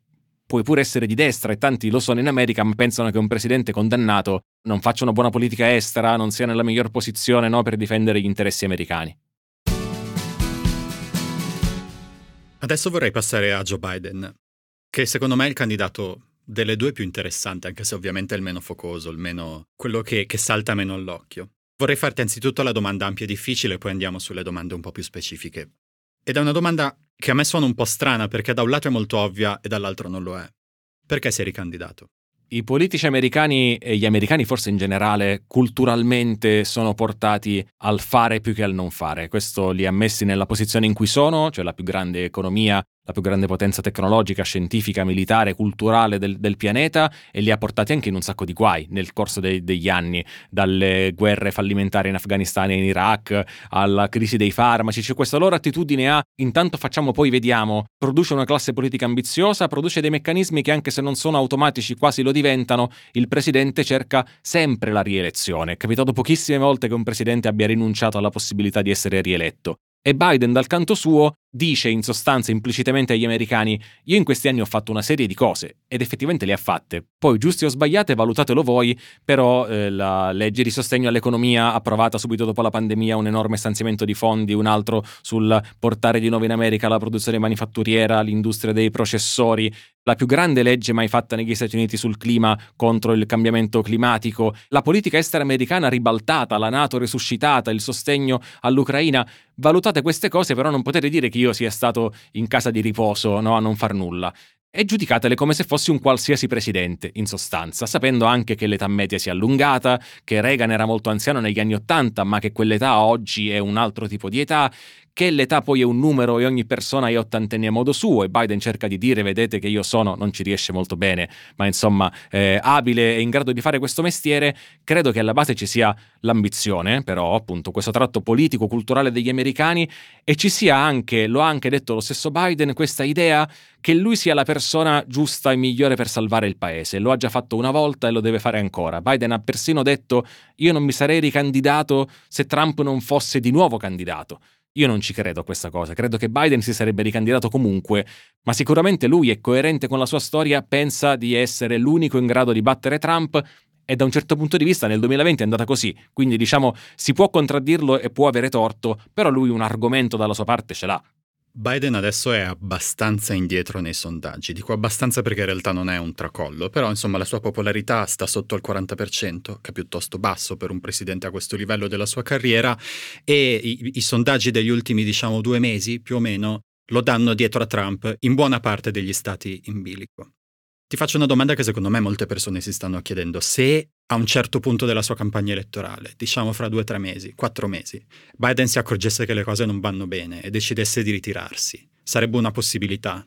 puoi pure essere di destra e tanti lo sono in America, ma pensano che un presidente condannato non faccia una buona politica estera, non sia nella miglior posizione no, per difendere gli interessi americani. Adesso vorrei passare a Joe Biden, che secondo me è il candidato delle due più interessante, anche se ovviamente è il meno focoso, il meno quello che, che salta meno all'occhio. Vorrei farti anzitutto la domanda ampia e difficile, poi andiamo sulle domande un po' più specifiche. Ed è una domanda che a me suona un po' strana perché da un lato è molto ovvia e dall'altro non lo è. Perché sei ricandidato? I politici americani e gli americani forse in generale culturalmente sono portati al fare più che al non fare. Questo li ha messi nella posizione in cui sono, cioè la più grande economia la più grande potenza tecnologica, scientifica, militare, culturale del, del, pianeta e li ha portati anche in un sacco di guai nel corso dei, degli anni, dalle guerre fallimentari in Afghanistan e in Iraq alla crisi dei farmaci. Cioè, questa loro attitudine a intanto facciamo poi vediamo, produce una classe politica ambiziosa, produce dei meccanismi che anche se non sono automatici quasi lo diventano, il presidente cerca sempre la rielezione. È capitato pochissime volte che un presidente abbia rinunciato alla possibilità di essere rieletto. E Biden dal canto suo dice in sostanza implicitamente agli americani io in questi anni ho fatto una serie di cose ed effettivamente le ha fatte. Poi giuste o sbagliate valutatelo voi, però eh, la legge di sostegno all'economia approvata subito dopo la pandemia, un enorme stanziamento di fondi, un altro sul portare di nuovo in America la produzione manifatturiera, l'industria dei processori, la più grande legge mai fatta negli Stati Uniti sul clima contro il cambiamento climatico, la politica estera americana ribaltata, la Nato resuscitata, il sostegno all'Ucraina. Valutate queste cose, però non potete dire che io sia stato in casa di riposo no, a non far nulla. E giudicatele come se fossi un qualsiasi presidente, in sostanza, sapendo anche che l'età media si è allungata, che Reagan era molto anziano negli anni Ottanta, ma che quell'età oggi è un altro tipo di età, che l'età poi è un numero e ogni persona è ottantenni a modo suo e Biden cerca di dire vedete che io sono, non ci riesce molto bene, ma insomma eh, abile e in grado di fare questo mestiere, credo che alla base ci sia l'ambizione, però appunto questo tratto politico-culturale degli americani e ci sia anche, lo ha anche detto lo stesso Biden, questa idea che lui sia la persona giusta e migliore per salvare il paese. Lo ha già fatto una volta e lo deve fare ancora. Biden ha persino detto io non mi sarei ricandidato se Trump non fosse di nuovo candidato. Io non ci credo a questa cosa, credo che Biden si sarebbe ricandidato comunque, ma sicuramente lui è coerente con la sua storia, pensa di essere l'unico in grado di battere Trump e da un certo punto di vista nel 2020 è andata così, quindi diciamo si può contraddirlo e può avere torto, però lui un argomento dalla sua parte ce l'ha. Biden adesso è abbastanza indietro nei sondaggi, dico abbastanza perché in realtà non è un tracollo, però insomma la sua popolarità sta sotto il 40%, che è piuttosto basso per un presidente a questo livello della sua carriera, e i, i sondaggi degli ultimi diciamo due mesi più o meno lo danno dietro a Trump in buona parte degli stati in bilico. Ti faccio una domanda che secondo me molte persone si stanno chiedendo. Se a un certo punto della sua campagna elettorale, diciamo fra due o tre mesi, quattro mesi, Biden si accorgesse che le cose non vanno bene e decidesse di ritirarsi, sarebbe una possibilità?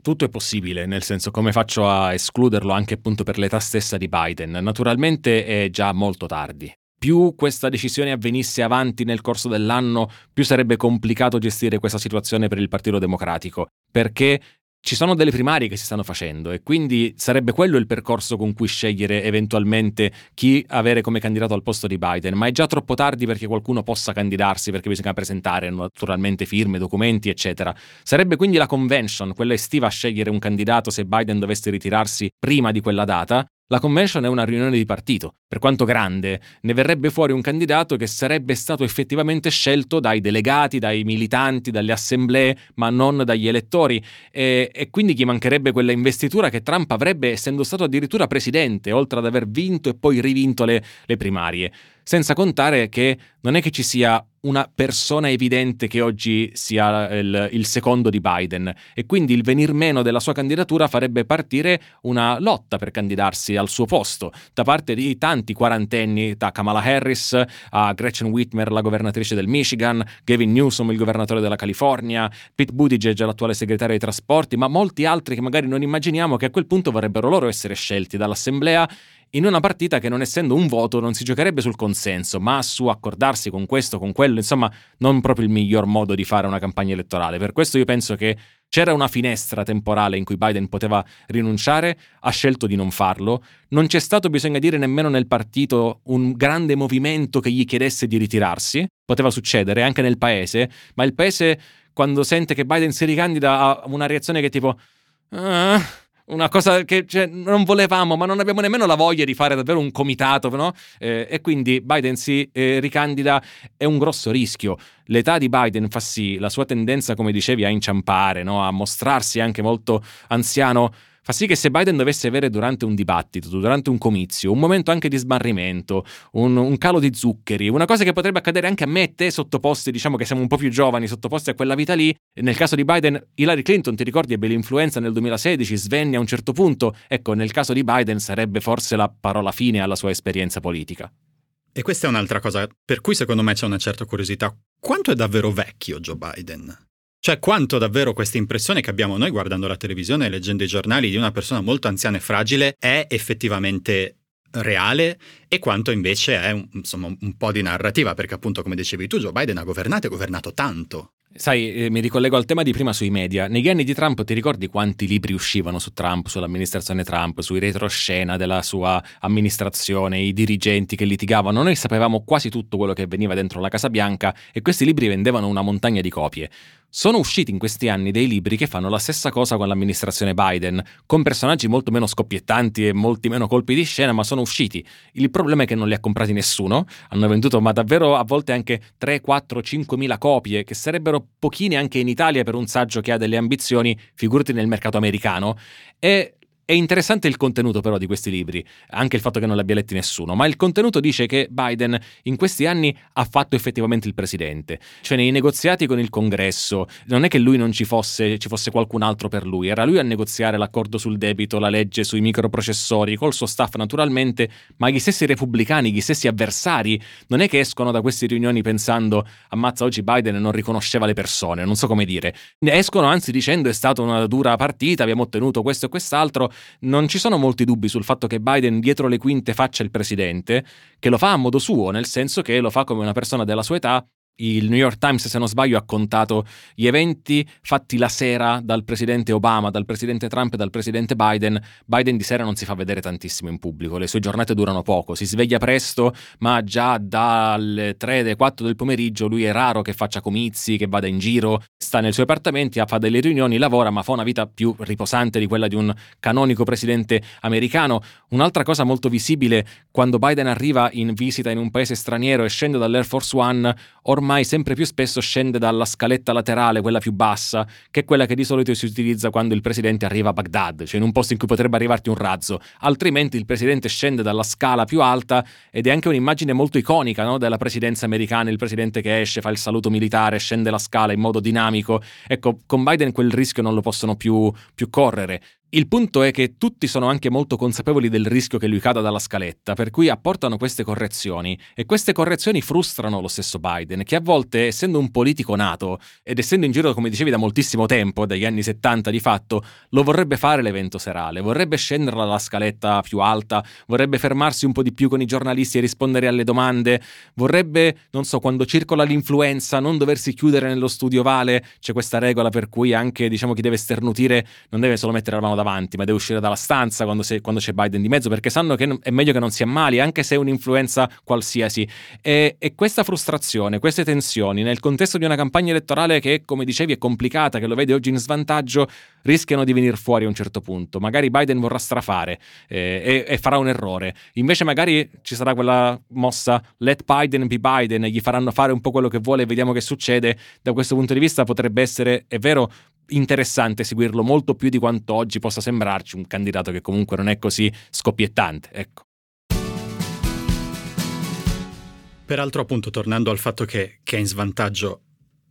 tutto è possibile, nel senso come faccio a escluderlo anche appunto per l'età stessa di Biden. Naturalmente è già molto tardi. Più questa decisione avvenisse avanti nel corso dell'anno, più sarebbe complicato gestire questa situazione per il Partito Democratico, perché ci sono delle primarie che si stanno facendo e quindi sarebbe quello il percorso con cui scegliere eventualmente chi avere come candidato al posto di Biden, ma è già troppo tardi perché qualcuno possa candidarsi perché bisogna presentare naturalmente firme, documenti, eccetera. Sarebbe quindi la convention, quella estiva, a scegliere un candidato se Biden dovesse ritirarsi prima di quella data la convention è una riunione di partito. Per quanto grande, ne verrebbe fuori un candidato che sarebbe stato effettivamente scelto dai delegati, dai militanti, dalle assemblee, ma non dagli elettori. E, e quindi gli mancherebbe quella investitura che Trump avrebbe essendo stato addirittura presidente, oltre ad aver vinto e poi rivinto le, le primarie senza contare che non è che ci sia una persona evidente che oggi sia il, il, secondo di Biden. E quindi il venir meno della sua candidatura farebbe partire una lotta per candidarsi al suo posto. Da parte di tanti quarantenni, da Kamala Harris a Gretchen Whitmer, la governatrice del Michigan, Gavin Newsom, il governatore della California, Pete Buttigieg, l'attuale segretario dei trasporti, ma molti altri che magari non immaginiamo che a quel punto vorrebbero loro essere scelti dall'Assemblea in una partita che non essendo un voto non si giocherebbe sul consenso, ma su accordarsi con questo, con quello, insomma, non proprio il miglior modo di fare una campagna elettorale. Per questo io penso che c'era una finestra temporale in cui Biden poteva rinunciare, ha scelto di non farlo. Non c'è stato, bisogna dire, nemmeno nel partito un grande movimento che gli chiedesse di ritirarsi. Poteva succedere anche nel paese, ma il paese, quando sente che Biden si ricandida, ha una reazione che è tipo. Ah, una cosa che cioè, non volevamo, ma non abbiamo nemmeno la voglia di fare davvero un comitato, no? Eh, e quindi Biden si eh, ricandida, è un grosso rischio. L'età di Biden fa sì, la sua tendenza, come dicevi, a inciampare, no? a mostrarsi anche molto anziano fa sì che se Biden dovesse avere durante un dibattito, durante un comizio, un momento anche di smarrimento, un, un, calo di zuccheri, una cosa che potrebbe accadere anche a me e te sottoposti, diciamo che siamo un po' più giovani, sottoposti a quella vita lì, nel caso di Biden, Hillary Clinton, ti ricordi, ebbe l'influenza nel 2016, svenne a un certo punto, ecco, nel caso di Biden sarebbe forse la parola fine alla sua esperienza politica. E questa è un'altra cosa per cui secondo me c'è una certa curiosità. Quanto è davvero vecchio Joe Biden? Cioè quanto davvero questa impressione che abbiamo noi guardando la televisione e leggendo i giornali di una persona molto anziana e fragile è effettivamente reale e quanto invece è insomma, un po' di narrativa, perché appunto come dicevi tu Joe Biden ha governato e governato tanto. Sai, eh, mi ricollego al tema di prima sui media. Negli anni di Trump ti ricordi quanti libri uscivano su Trump, sull'amministrazione Trump, sui retroscena della sua amministrazione, i dirigenti che litigavano? Noi sapevamo quasi tutto quello che veniva dentro la Casa Bianca e questi libri vendevano una montagna di copie. Sono usciti in questi anni dei libri che fanno la stessa cosa con l'amministrazione Biden, con personaggi molto meno scoppiettanti e molti meno colpi di scena, ma sono usciti. Il problema è che non li ha comprati nessuno, hanno venduto ma davvero a volte anche 3, 4, 5 mila copie, che sarebbero pochine anche in Italia per un saggio che ha delle ambizioni, figurati nel mercato americano, e È interessante il contenuto però di questi libri, anche il fatto che non li abbia letti nessuno, ma il contenuto dice che Biden in questi anni ha fatto effettivamente il presidente, cioè nei negoziati con il congresso, non è che lui non ci fosse, ci fosse qualcun altro per lui, era lui a negoziare l'accordo sul debito, la legge sui microprocessori, col suo staff naturalmente, ma gli stessi repubblicani, gli stessi avversari, non è che escono da queste riunioni pensando ammazza oggi Biden non riconosceva le persone, non so come dire, ne escono anzi dicendo è stata una dura partita, abbiamo ottenuto questo e quest'altro, non ci sono molti dubbi sul fatto che Biden dietro le quinte faccia il presidente, che lo fa a modo suo, nel senso che lo fa come una persona della sua età il New York Times, se non sbaglio, ha contato gli eventi fatti la sera dal presidente Obama, dal presidente Trump e dal presidente Biden. Biden di sera non si fa vedere tantissimo in pubblico, le sue giornate durano poco, si sveglia presto, ma già dalle 3, alle 4 del pomeriggio lui è raro che faccia comizi, che vada in giro, sta nei suoi appartamenti, fa delle riunioni, lavora, ma fa una vita più riposante di quella di un canonico presidente americano. Un'altra cosa molto visibile, quando Biden arriva in visita in un paese straniero e scende dall'Air Force One, ormai ormai sempre più spesso scende dalla scaletta laterale, quella più bassa, che è quella che di solito si utilizza quando il presidente arriva a Baghdad, cioè in un posto in cui potrebbe arrivarti un razzo. Altrimenti il presidente scende dalla scala più alta ed è anche un'immagine molto iconica no? della presidenza americana, il presidente che esce, fa il saluto militare, scende la scala in modo dinamico. Ecco, con Biden quel rischio non lo possono più, più correre. Il punto è che tutti sono anche molto consapevoli del rischio che lui cada dalla scaletta, per cui apportano queste correzioni e queste correzioni frustrano lo stesso Biden, che a volte, essendo un politico nato ed essendo in giro, come dicevi, da moltissimo tempo, dagli anni 70 di fatto, lo vorrebbe fare l'evento serale, vorrebbe scendere dalla scaletta più alta, vorrebbe fermarsi un po' di più con i giornalisti e rispondere alle domande, vorrebbe, non so, quando circola l'influenza, non doversi chiudere nello studio vale, c'è questa regola per cui anche, diciamo, chi deve sternutire non deve solo mettere la mano davanti, ma deve uscire dalla stanza quando, se, quando c'è Biden di mezzo, perché sanno che è meglio che non si ammali, anche se è un'influenza qualsiasi. E, e questa frustrazione, queste tensioni, nel contesto di una campagna elettorale che, come dicevi, è complicata, che lo vede oggi in svantaggio, rischiano di venire fuori a un certo punto. Magari Biden vorrà strafare eh, e, e, farà un errore. Invece magari ci sarà quella mossa let Biden be Biden gli faranno fare un po' quello che vuole e vediamo che succede. Da questo punto di vista potrebbe essere, è vero, interessante seguirlo molto più di quanto oggi possa sembrarci un candidato che comunque non è così scoppiettante. Ecco. Peraltro, appunto, tornando al fatto che, che è in svantaggio,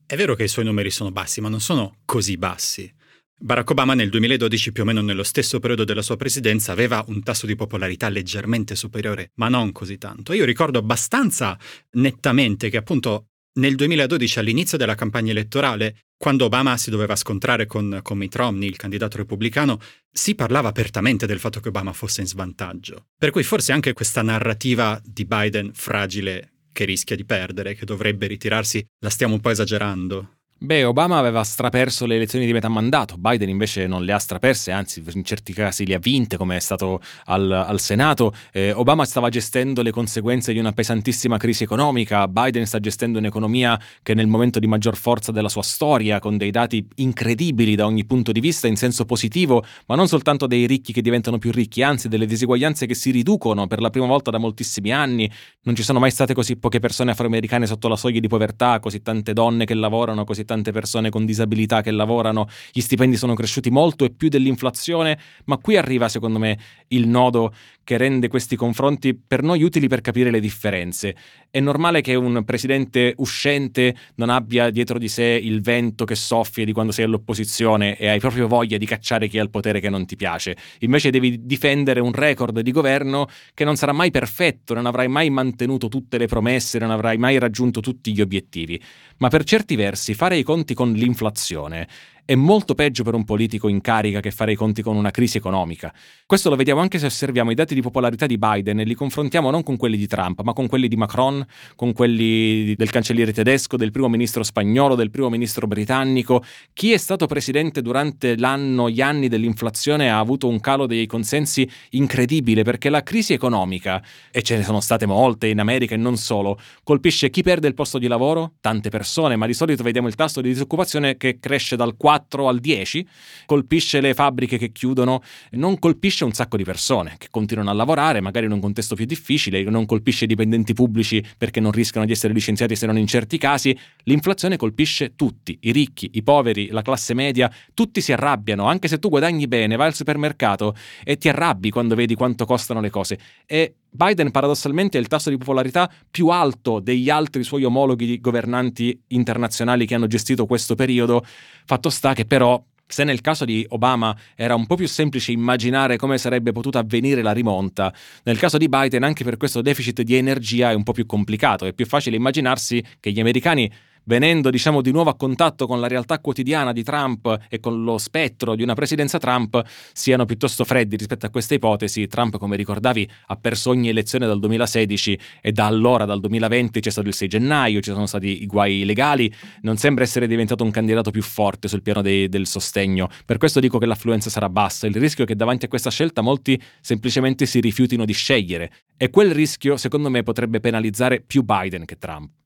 è vero che i suoi numeri sono bassi, ma non sono così bassi. Barack Obama nel 2012, più o meno nello stesso periodo della sua presidenza, aveva un tasso di popolarità leggermente superiore, ma non così tanto. Io ricordo abbastanza nettamente che appunto nel 2012, all'inizio della campagna elettorale, quando Obama si doveva scontrare con, con Mitt Romney, il candidato repubblicano, si parlava apertamente del fatto che Obama fosse in svantaggio. Per cui forse anche questa narrativa di Biden fragile che rischia di perdere, che dovrebbe ritirarsi, la stiamo un po' esagerando. Beh, Obama aveva straperso le elezioni di metà mandato, Biden invece non le ha straperse, anzi in certi casi le ha vinte come è stato al, al Senato. Eh, Obama stava gestendo le conseguenze di una pesantissima crisi economica, Biden sta gestendo un'economia che è nel momento di maggior forza della sua storia, con dei dati incredibili da ogni punto di vista in senso positivo, ma non soltanto dei ricchi che diventano più ricchi, anzi delle diseguaglianze che si riducono per la prima volta da moltissimi anni. Non ci sono mai state così poche persone afroamericane sotto la soglia di povertà, così tante donne che lavorano, così tante persone con disabilità che lavorano, gli stipendi sono cresciuti molto e più dell'inflazione, ma qui arriva secondo me il nodo che rende questi confronti per noi utili per capire le differenze. È normale che un presidente uscente non abbia dietro di sé il vento che soffia di quando sei all'opposizione e hai proprio voglia di cacciare chi ha il potere che non ti piace. Invece devi difendere un record di governo che non sarà mai perfetto, non avrai mai mantenuto tutte le promesse, non avrai mai raggiunto tutti gli obiettivi. Ma per certi versi fare i conti con l'inflazione è molto peggio per un politico in carica che fare i conti con una crisi economica. Questo lo vediamo anche se osserviamo i dati di popolarità di Biden e li confrontiamo non con quelli di Trump, ma con quelli di Macron, con quelli del cancelliere tedesco, del primo ministro spagnolo, del primo ministro britannico. Chi è stato presidente durante l'anno, gli anni dell'inflazione ha avuto un calo dei consensi incredibile perché la crisi economica, e ce ne sono state molte in America e non solo, colpisce chi perde il posto di lavoro, tante persone, ma di solito vediamo il tasso di disoccupazione che cresce dal 4 4 al 10, colpisce le fabbriche che chiudono, non colpisce un sacco di persone che continuano a lavorare, magari in un contesto più difficile, non colpisce i dipendenti pubblici perché non rischiano di essere licenziati se non in certi casi, l'inflazione colpisce tutti, i ricchi, i poveri, la classe media, tutti si arrabbiano, anche se tu guadagni bene, vai al supermercato e ti arrabbi quando vedi quanto costano le cose. E Biden paradossalmente ha il tasso di popolarità più alto degli altri suoi omologhi governanti internazionali che hanno gestito questo periodo. Fatto sta che però se nel caso di Obama era un po' più semplice immaginare come sarebbe potuta avvenire la rimonta, nel caso di Biden anche per questo deficit di energia è un po' più complicato, è più facile immaginarsi che gli americani venendo diciamo di nuovo a contatto con la realtà quotidiana di Trump e con lo spettro di una presidenza Trump siano piuttosto freddi rispetto a questa ipotesi. Trump, come ricordavi, ha perso ogni elezione dal 2016 e da allora, dal 2020, c'è stato il 6 gennaio, ci sono stati i guai legali, non sembra essere diventato un candidato più forte sul piano dei, del sostegno. Per questo dico che l'affluenza sarà bassa. Il rischio è che davanti a questa scelta molti semplicemente si rifiutino di scegliere e quel rischio, secondo me, potrebbe penalizzare più Biden che Trump.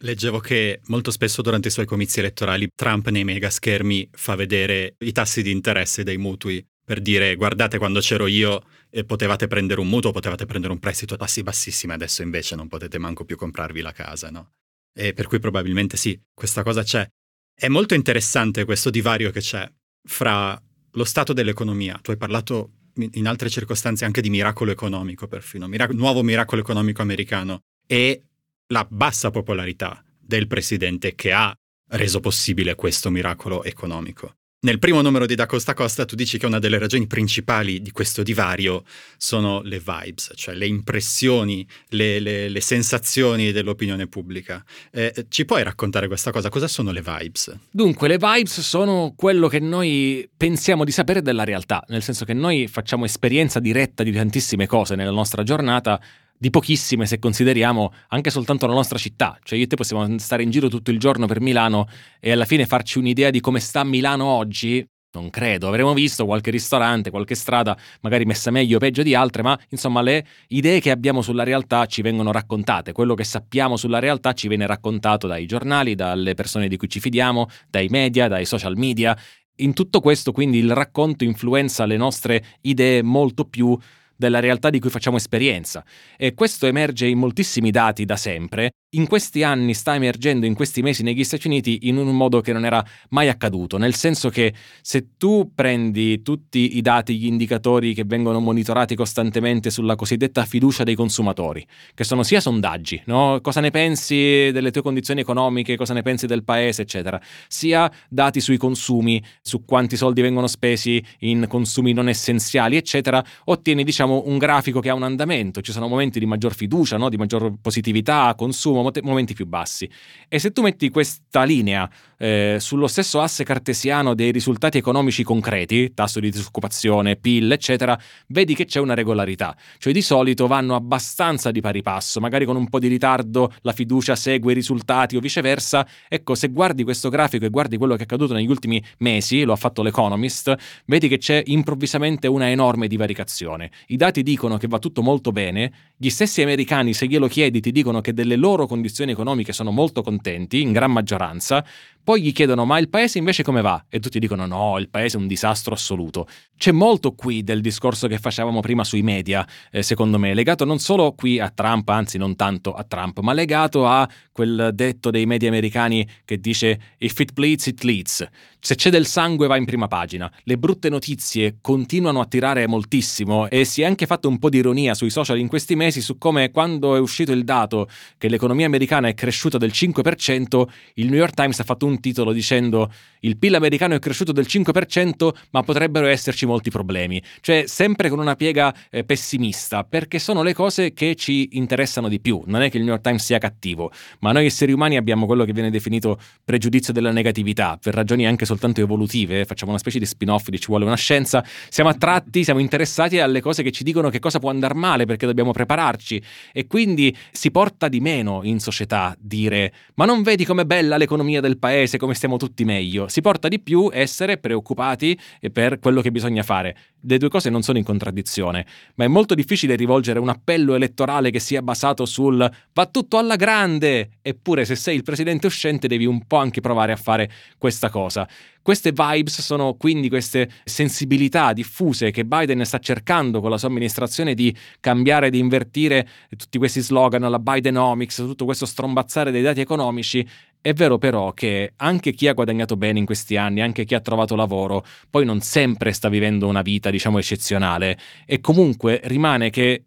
Leggevo che molto spesso durante i suoi comizi elettorali Trump nei mega schermi fa vedere i tassi di interesse dei mutui per dire guardate quando c'ero io e potevate prendere un mutuo, potevate prendere un prestito a tassi bassissimi, adesso invece non potete manco più comprarvi la casa, no? E per cui probabilmente sì, questa cosa c'è. È molto interessante questo divario che c'è fra lo stato dell'economia. Tu hai parlato in altre circostanze anche di miracolo economico perfino, mirac- nuovo miracolo economico americano e la bassa popolarità del presidente che ha reso possibile questo miracolo economico. Nel primo numero di Da Costa Costa tu dici che una delle ragioni principali di questo divario sono le vibes, cioè le impressioni, le, le, le sensazioni dell'opinione pubblica. Eh, ci puoi raccontare questa cosa? Cosa sono le vibes? Dunque, le vibes sono quello che noi pensiamo di sapere della realtà, nel senso che noi facciamo esperienza diretta di tantissime cose nella nostra giornata di pochissime se consideriamo anche soltanto la nostra città. Cioè io e te possiamo stare in giro tutto il giorno per Milano e alla fine farci un'idea di come sta Milano oggi. Non credo, avremo visto qualche ristorante, qualche strada, magari messa meglio o peggio di altre, ma insomma le idee che abbiamo sulla realtà ci vengono raccontate, quello che sappiamo sulla realtà ci viene raccontato dai giornali, dalle persone di cui ci fidiamo, dai media, dai social media. In tutto questo quindi il racconto influenza le nostre idee molto più della realtà di cui facciamo esperienza. E questo emerge in moltissimi dati da sempre in questi anni sta emergendo in questi mesi negli Stati Uniti in un modo che non era mai accaduto, nel senso che se tu prendi tutti i dati, gli indicatori che vengono monitorati costantemente sulla cosiddetta fiducia dei consumatori, che sono sia sondaggi, no? cosa ne pensi delle tue condizioni economiche, cosa ne pensi del paese, eccetera, sia dati sui consumi, su quanti soldi vengono spesi in consumi non essenziali, eccetera, ottieni diciamo un grafico che ha un andamento, ci sono momenti di maggior fiducia, no? di maggior positività, consumo, momenti più bassi. E se tu metti questa linea eh, sullo stesso asse cartesiano dei risultati economici concreti, tasso di disoccupazione, PIL, eccetera, vedi che c'è una regolarità. Cioè di solito vanno abbastanza di pari passo, magari con un po' di ritardo la fiducia segue i risultati o viceversa. Ecco, se guardi questo grafico e guardi quello che è accaduto negli ultimi mesi, lo ha fatto l'Economist, vedi che c'è improvvisamente una enorme divaricazione. I dati dicono che va tutto molto bene, gli stessi americani, se glielo chiedi, ti dicono che delle loro condizioni economiche sono molto contenti, in gran maggioranza, poi gli chiedono ma il paese invece come va? E tutti dicono no, il paese è un disastro assoluto. C'è molto qui del discorso che facevamo prima sui media, eh, secondo me, legato non solo qui a Trump, anzi non tanto a Trump, ma legato a quel detto dei media americani che dice if it bleeds, it leads. Se c'è del sangue va in prima pagina. Le brutte notizie continuano a tirare moltissimo e si è anche fatto un po' di ironia sui social in questi mesi su come quando è uscito il dato che l'economia americana è cresciuta del 5%, il New York Times ha fatto un titolo dicendo il PIL americano è cresciuto del 5%, ma potrebbero esserci molti problemi. Cioè, sempre con una piega eh, pessimista, perché sono le cose che ci interessano di più. Non è che il New York Times sia cattivo, ma noi esseri umani abbiamo quello che viene definito pregiudizio della negatività, per ragioni anche soltanto evolutive, facciamo una specie di spin-off di ci vuole una scienza, siamo attratti, siamo interessati alle cose che ci dicono che cosa può andare male perché dobbiamo prepararci e quindi si porta di meno in società dire ma non vedi com'è bella l'economia del paese? paese come stiamo tutti meglio. Si porta di più essere preoccupati per quello che bisogna fare. Le due cose non sono in contraddizione, ma è molto difficile rivolgere un appello elettorale che sia basato sul va tutto alla grande. Eppure se sei il presidente uscente devi un po' anche provare a fare questa cosa. Queste vibes sono quindi queste sensibilità diffuse che Biden sta cercando con la sua amministrazione di cambiare, di invertire tutti questi slogan, la Bidenomics, tutto questo strombazzare dei dati economici. È vero però che anche chi ha guadagnato bene in questi anni, anche chi ha trovato lavoro, poi non sempre sta vivendo una vita, diciamo, eccezionale e comunque rimane che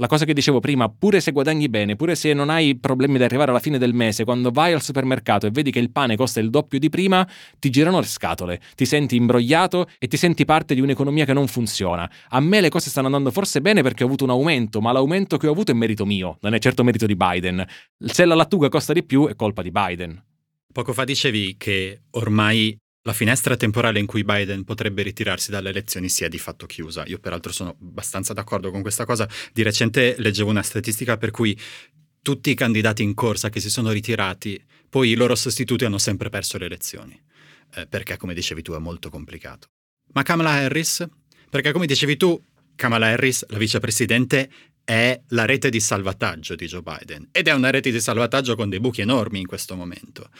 la cosa che dicevo prima, pure se guadagni bene, pure se non hai problemi ad arrivare alla fine del mese, quando vai al supermercato e vedi che il pane costa il doppio di prima, ti girano le scatole, ti senti imbrogliato e ti senti parte di un'economia che non funziona. A me le cose stanno andando forse bene perché ho avuto un aumento, ma l'aumento che ho avuto è merito mio, non è certo merito di Biden. Se la lattuga costa di più è colpa di Biden. Poco fa dicevi che ormai la finestra temporale in cui Biden potrebbe ritirarsi dalle elezioni sia di fatto chiusa. Io peraltro sono abbastanza d'accordo con questa cosa. Di recente leggevo una statistica per cui tutti i candidati in corsa che si sono ritirati, poi i loro sostituti hanno sempre perso le elezioni, eh, perché come dicevi tu è molto complicato. Ma Kamala Harris? Perché come dicevi tu, Kamala Harris, la vicepresidente, è la rete di salvataggio di Joe Biden ed è una rete di salvataggio con dei buchi enormi in questo momento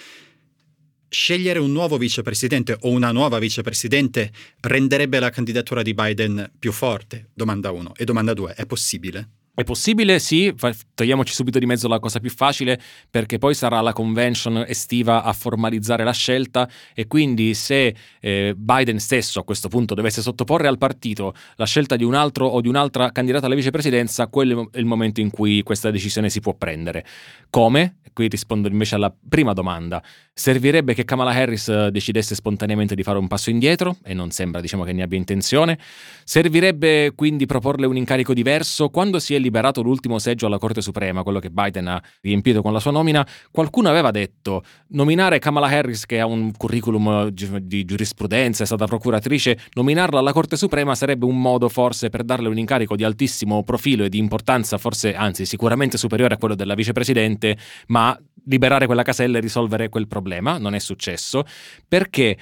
scegliere un nuovo vicepresidente o una nuova vicepresidente renderebbe la candidatura di Biden più forte? Domanda 1. E domanda 2. È possibile? È possibile? Sì, togliamoci subito di mezzo la cosa più facile perché poi sarà la convention estiva a formalizzare la scelta e quindi se eh, Biden stesso a questo punto dovesse sottoporre al partito la scelta di un altro o di un'altra candidata alla vicepresidenza, quello è il momento in cui questa decisione si può prendere. Come? Qui rispondo invece alla prima domanda. Servirebbe che Kamala Harris eh, decidesse spontaneamente di fare un passo indietro e non sembra diciamo che ne abbia intenzione. Servirebbe quindi proporle un incarico diverso quando si è liberato l'ultimo seggio alla Corte Suprema, quello che Biden ha riempito con la sua nomina, qualcuno aveva detto nominare Kamala Harris che ha un curriculum di giurisprudenza, è stata procuratrice, nominarla alla Corte Suprema sarebbe un modo forse per darle un incarico di altissimo profilo e di importanza, forse anzi sicuramente superiore a quello della vicepresidente, ma liberare quella casella e risolvere quel problema. Non è successo perché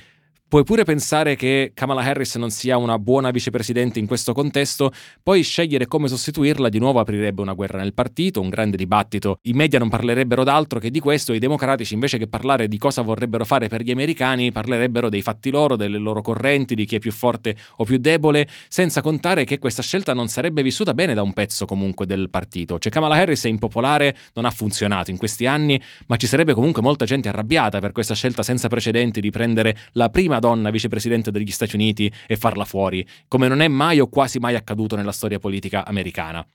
Puoi pure pensare che Kamala Harris non sia una buona vicepresidente in questo contesto, poi scegliere come sostituirla di nuovo aprirebbe una guerra nel partito, un grande dibattito. I media non parlerebbero d'altro che di questo, i democratici invece che parlare di cosa vorrebbero fare per gli americani, parlerebbero dei fatti loro, delle loro correnti, di chi è più forte o più debole, senza contare che questa scelta non sarebbe vissuta bene da un pezzo comunque del partito. Cioè Kamala Harris è impopolare, non ha funzionato in questi anni, ma ci sarebbe comunque molta gente arrabbiata per questa scelta senza precedenti di prendere la prima prima donna vicepresidente degli Stati Uniti e farla fuori, come non è mai o quasi mai accaduto nella storia politica americana.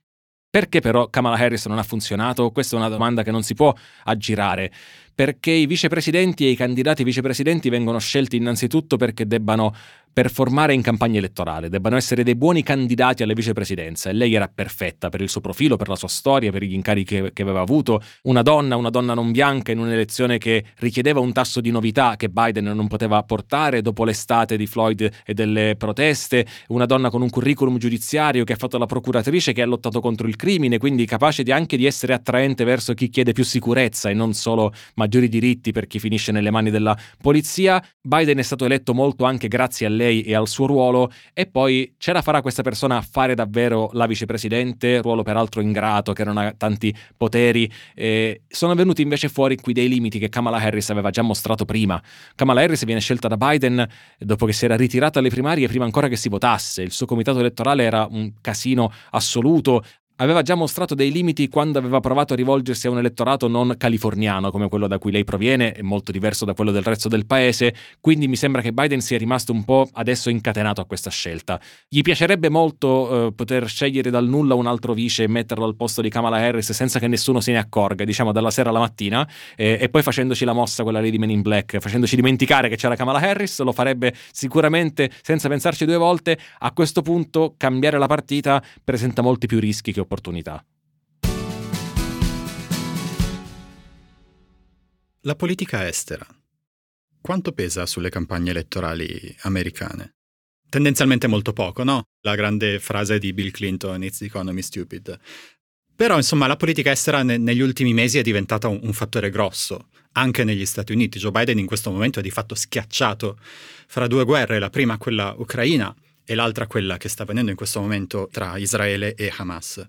Perché però Kamala Harris non ha funzionato? Questa è una domanda che non si può aggirare perché i vicepresidenti e i candidati vicepresidenti vengono scelti innanzitutto perché debbano performare in campagna elettorale, debbano essere dei buoni candidati alle vicepresidenze. E lei era perfetta per il suo profilo, per la sua storia, per gli incarichi che, che aveva avuto, una donna, una donna non bianca in un'elezione che richiedeva un tasso di novità che Biden non poteva portare dopo l'estate di Floyd e delle proteste, una donna con un curriculum giudiziario che ha fatto la procuratrice che ha lottato contro il crimine, quindi capace di anche di essere attraente verso chi chiede più sicurezza e non solo maggiori diritti per chi finisce nelle mani della polizia. Biden è stato eletto molto anche grazie a lei e al suo ruolo e poi ce la farà questa persona a fare davvero la vicepresidente, ruolo peraltro ingrato che non ha tanti poteri. Eh, sono venuti invece fuori qui dei limiti che Kamala Harris aveva già mostrato prima. Kamala Harris viene scelta da Biden dopo che si era ritirata alle primarie prima ancora che si votasse. Il suo comitato elettorale era un casino assoluto, aveva già mostrato dei limiti quando aveva provato a rivolgersi a un elettorato non californiano come quello da cui lei proviene, è molto diverso da quello del resto del paese, quindi mi sembra che Biden sia rimasto un po' adesso incatenato a questa scelta. Gli piacerebbe molto eh, poter scegliere dal nulla un altro vice e metterlo al posto di Kamala Harris senza che nessuno se ne accorga, diciamo dalla sera alla mattina, eh, e poi facendoci la mossa quella lì di Men in Black, facendoci dimenticare che c'era Kamala Harris, lo farebbe sicuramente senza pensarci due volte. A questo punto cambiare la partita presenta molti più rischi che opportunità opportunità. La politica estera. Quanto pesa sulle campagne elettorali americane? Tendenzialmente molto poco, no? La grande frase di Bill Clinton, It's the economy stupid. Però, insomma, la politica estera ne- negli ultimi mesi è diventata un, un fattore grosso. anche negli Stati Uniti. Joe Biden in questo momento è di fatto schiacciato fra due guerre, la prima quella ucraina e l'altra quella che sta avvenendo in questo momento tra Israele e Hamas.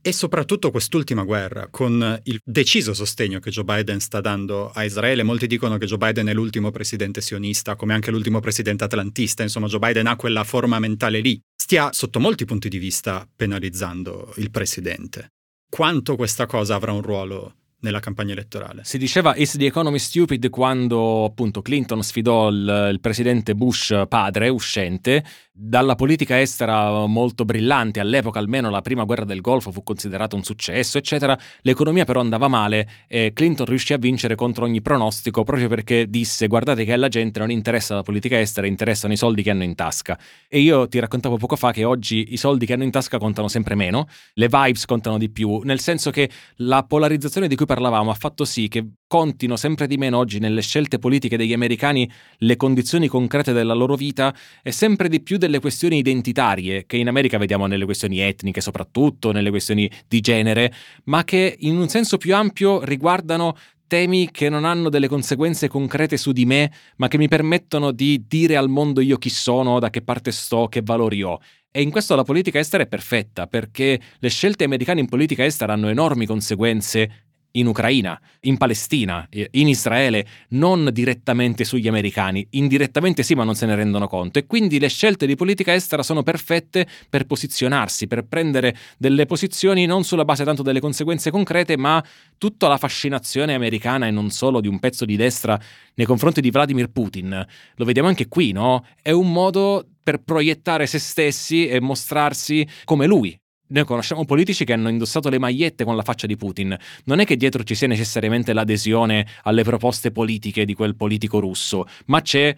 E soprattutto quest'ultima guerra, con il deciso sostegno che Joe Biden sta dando a Israele, molti dicono che Joe Biden è l'ultimo presidente sionista, come anche l'ultimo presidente atlantista, insomma Joe Biden ha quella forma mentale lì, stia sotto molti punti di vista penalizzando il presidente. Quanto questa cosa avrà un ruolo nella campagna elettorale. Si diceva is the economy stupid quando appunto Clinton sfidò il, il, presidente Bush padre uscente dalla politica estera molto brillante, all'epoca almeno la prima guerra del Golfo fu considerata un successo, eccetera, l'economia però andava male e Clinton riuscì a vincere contro ogni pronostico proprio perché disse guardate che alla gente non interessa la politica estera, interessano i soldi che hanno in tasca. E io ti raccontavo poco fa che oggi i soldi che hanno in tasca contano sempre meno, le vibes contano di più, nel senso che la polarizzazione di cui parlavamo ha fatto sì che contino sempre di meno oggi nelle scelte politiche degli americani le condizioni concrete della loro vita e sempre di più delle questioni identitarie che in America vediamo nelle questioni etniche soprattutto, nelle questioni di genere, ma che in un senso più ampio riguardano temi che non hanno delle conseguenze concrete su di me, ma che mi permettono di dire al mondo io chi sono, da che parte sto, che valori ho. E in questo la politica estera è perfetta, perché le scelte americane in politica estera hanno enormi conseguenze in Ucraina, in Palestina, in Israele, non direttamente sugli americani, indirettamente sì ma non se ne rendono conto. E quindi le scelte di politica estera sono perfette per posizionarsi, per prendere delle posizioni non sulla base tanto delle conseguenze concrete ma tutta la fascinazione americana e non solo di un pezzo di destra nei confronti di Vladimir Putin, lo vediamo anche qui, no? È un modo per proiettare se stessi e mostrarsi come lui, noi conosciamo politici che hanno indossato le magliette con la faccia di Putin. Non è che dietro ci sia necessariamente l'adesione alle proposte politiche di quel politico russo, ma c'è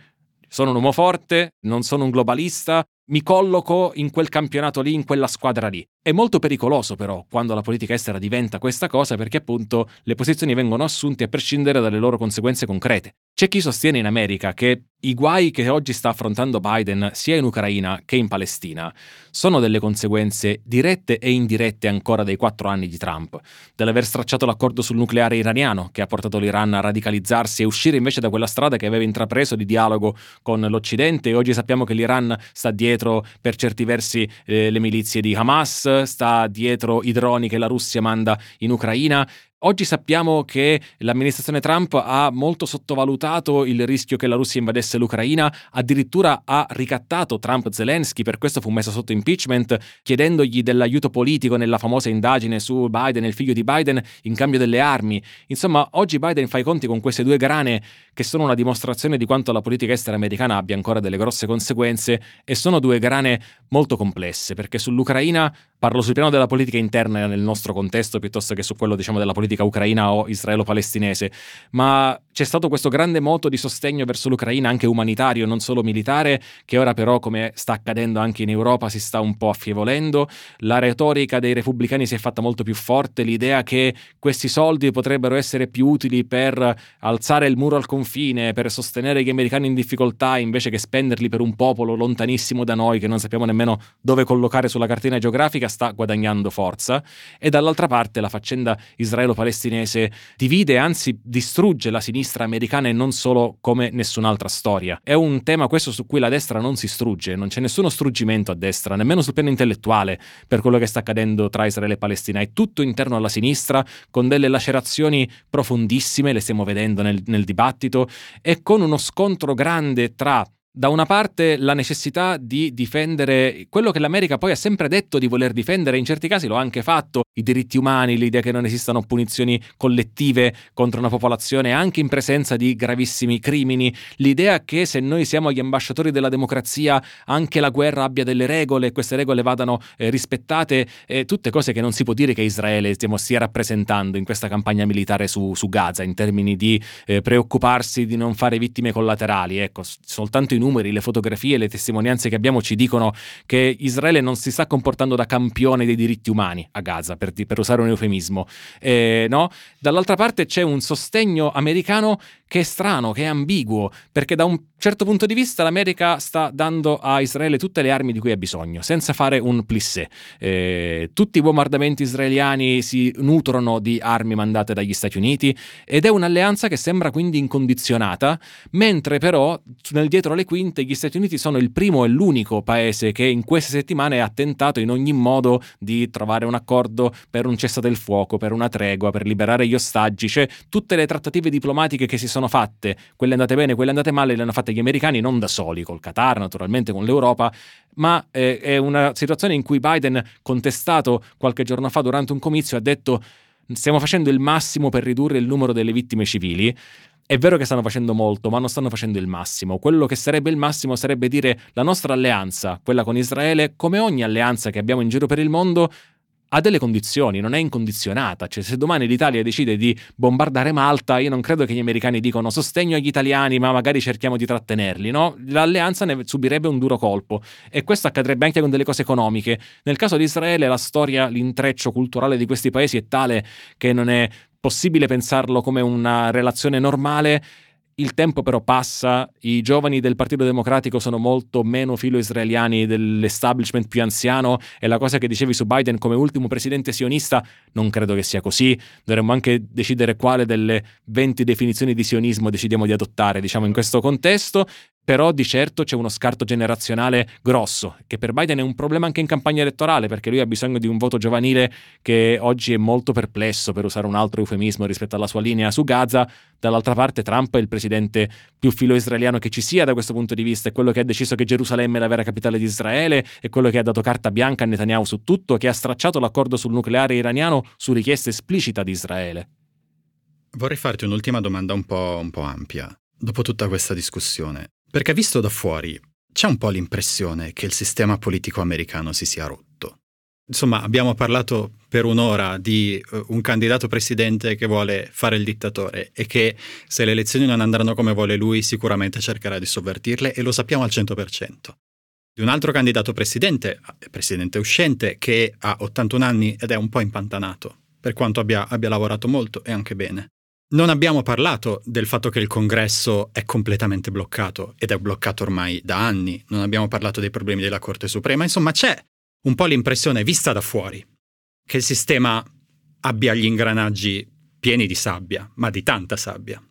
sono un uomo forte, non sono un globalista, mi colloco in quel campionato lì, in quella squadra lì. È molto pericoloso però quando la politica estera diventa questa cosa perché appunto le posizioni vengono assunte a prescindere dalle loro conseguenze concrete. C'è chi sostiene in America che i guai che oggi sta affrontando Biden sia in Ucraina che in Palestina sono delle conseguenze dirette e indirette ancora dei quattro anni di Trump, dell'aver stracciato l'accordo sul nucleare iraniano che ha portato l'Iran a radicalizzarsi e uscire invece da quella strada che aveva intrapreso di dialogo con l'Occidente e oggi sappiamo che l'Iran sta dietro per certi versi eh, le milizie di Hamas, sta dietro i droni che la Russia manda in Ucraina Oggi sappiamo che l'amministrazione Trump ha molto sottovalutato il rischio che la Russia invadesse l'Ucraina, addirittura ha ricattato Trump Zelensky, per questo fu messo sotto impeachment, chiedendogli dell'aiuto politico nella famosa indagine su Biden il figlio di Biden in cambio delle armi. Insomma, oggi Biden fa i conti con queste due grane che sono una dimostrazione di quanto la politica estera americana abbia ancora delle grosse conseguenze e sono due grane molto complesse, perché sull'Ucraina parlo sul piano della politica interna nel nostro contesto piuttosto che su quello diciamo della politica ucraina o israelo-palestinese, ma c'è stato questo grande moto di sostegno verso l'Ucraina anche umanitario, non solo militare, che ora però come sta accadendo anche in Europa si sta un po' affievolendo, la retorica dei repubblicani si è fatta molto più forte, l'idea che questi soldi potrebbero essere più utili per alzare il muro al confine per sostenere gli americani in difficoltà invece che spenderli per un popolo lontanissimo da noi che non sappiamo nemmeno dove collocare sulla cartina geografica sta guadagnando forza. E dall'altra parte la faccenda israelo-palestinese divide anzi distrugge la sinistra americana e non solo come nessun'altra storia. È un tema questo su cui la destra non si strugge, non c'è nessuno struggimento a destra, nemmeno sul piano intellettuale per quello che sta accadendo tra Israele e Palestina, è tutto interno alla sinistra con delle lacerazioni profondissime, le stiamo vedendo nel, nel dibattito e con uno scontro grande tra da una parte la necessità di difendere quello che l'America poi ha sempre detto di voler difendere, in certi casi lo ha anche fatto, i diritti umani, l'idea che non esistano punizioni collettive contro una popolazione anche in presenza di gravissimi crimini, l'idea che se noi siamo gli ambasciatori della democrazia anche la guerra abbia delle regole e queste regole vadano eh, rispettate, eh, tutte cose che non si può dire che Israele stiamo, stia rappresentando in questa campagna militare su, su Gaza in termini di eh, preoccuparsi di non fare vittime collaterali, ecco, soltanto in numeri, le fotografie, le testimonianze che abbiamo ci dicono che Israele non si sta comportando da campione dei diritti umani a Gaza, per, per usare un eufemismo. Eh, no? Dall'altra parte c'è un sostegno americano che è strano, che è ambiguo, perché da un certo punto di vista l'America sta dando a Israele tutte le armi di cui ha bisogno, senza fare un plissé. Eh, tutti i bombardamenti israeliani si nutrono di armi mandate dagli Stati Uniti ed è un'alleanza che sembra quindi incondizionata, mentre però nel dietro le quinte gli Stati Uniti sono il primo e l'unico paese che in queste settimane ha tentato in ogni modo di trovare un accordo per un cessate il fuoco, per una tregua, per liberare gli ostaggi, cioè tutte le trattative diplomatiche che si sono fatte, quelle andate bene, quelle andate male, le hanno fatte gli americani non da soli, col Qatar naturalmente, con l'Europa, ma eh, è una situazione in cui Biden, contestato qualche giorno fa durante un comizio, ha detto stiamo facendo il massimo per ridurre il numero delle vittime civili. È vero che stanno facendo molto, ma non stanno facendo il massimo. Quello che sarebbe il massimo sarebbe dire la nostra alleanza, quella con Israele, come ogni alleanza che abbiamo in giro per il mondo, ha delle condizioni, non è incondizionata. Cioè, se domani l'Italia decide di bombardare Malta, io non credo che gli americani dicano sostegno agli italiani, ma magari cerchiamo di trattenerli, no? L'alleanza ne subirebbe un duro colpo. E questo accadrebbe anche con delle cose economiche. Nel caso di Israele, la storia, l'intreccio culturale di questi paesi è tale che non è possibile pensarlo come una relazione normale il tempo però passa, i giovani del Partito Democratico sono molto meno filo-israeliani dell'establishment più anziano e la cosa che dicevi su Biden come ultimo presidente sionista non credo che sia così. Dovremmo anche decidere quale delle 20 definizioni di sionismo decidiamo di adottare, diciamo, in questo contesto. Però di certo c'è uno scarto generazionale grosso, che per Biden è un problema anche in campagna elettorale, perché lui ha bisogno di un voto giovanile che oggi è molto perplesso, per usare un altro eufemismo rispetto alla sua linea su Gaza. Dall'altra parte Trump è il presidente più filo-israeliano che ci sia da questo punto di vista, è quello che ha deciso che Gerusalemme è la vera capitale di Israele, è quello che ha dato carta bianca a Netanyahu su tutto, che ha stracciato l'accordo sul nucleare iraniano su richiesta esplicita di Israele. Vorrei farti un'ultima domanda un po', un po' ampia. Dopo tutta questa discussione, perché visto da fuori c'è un po' l'impressione che il sistema politico americano si sia rotto. Insomma, abbiamo parlato per un'ora di uh, un candidato presidente che vuole fare il dittatore e che se le elezioni non andranno come vuole lui sicuramente cercherà di sovvertirle e lo sappiamo al 100%. Di un altro candidato presidente, presidente uscente, che ha 81 anni ed è un po' impantanato, per quanto abbia, abbia lavorato molto e anche bene. Non abbiamo parlato del fatto che il congresso è completamente bloccato ed è bloccato ormai da anni, non abbiamo parlato dei problemi della Corte Suprema, insomma c'è un po' l'impressione vista da fuori che il sistema abbia gli ingranaggi pieni di sabbia, ma di tanta sabbia.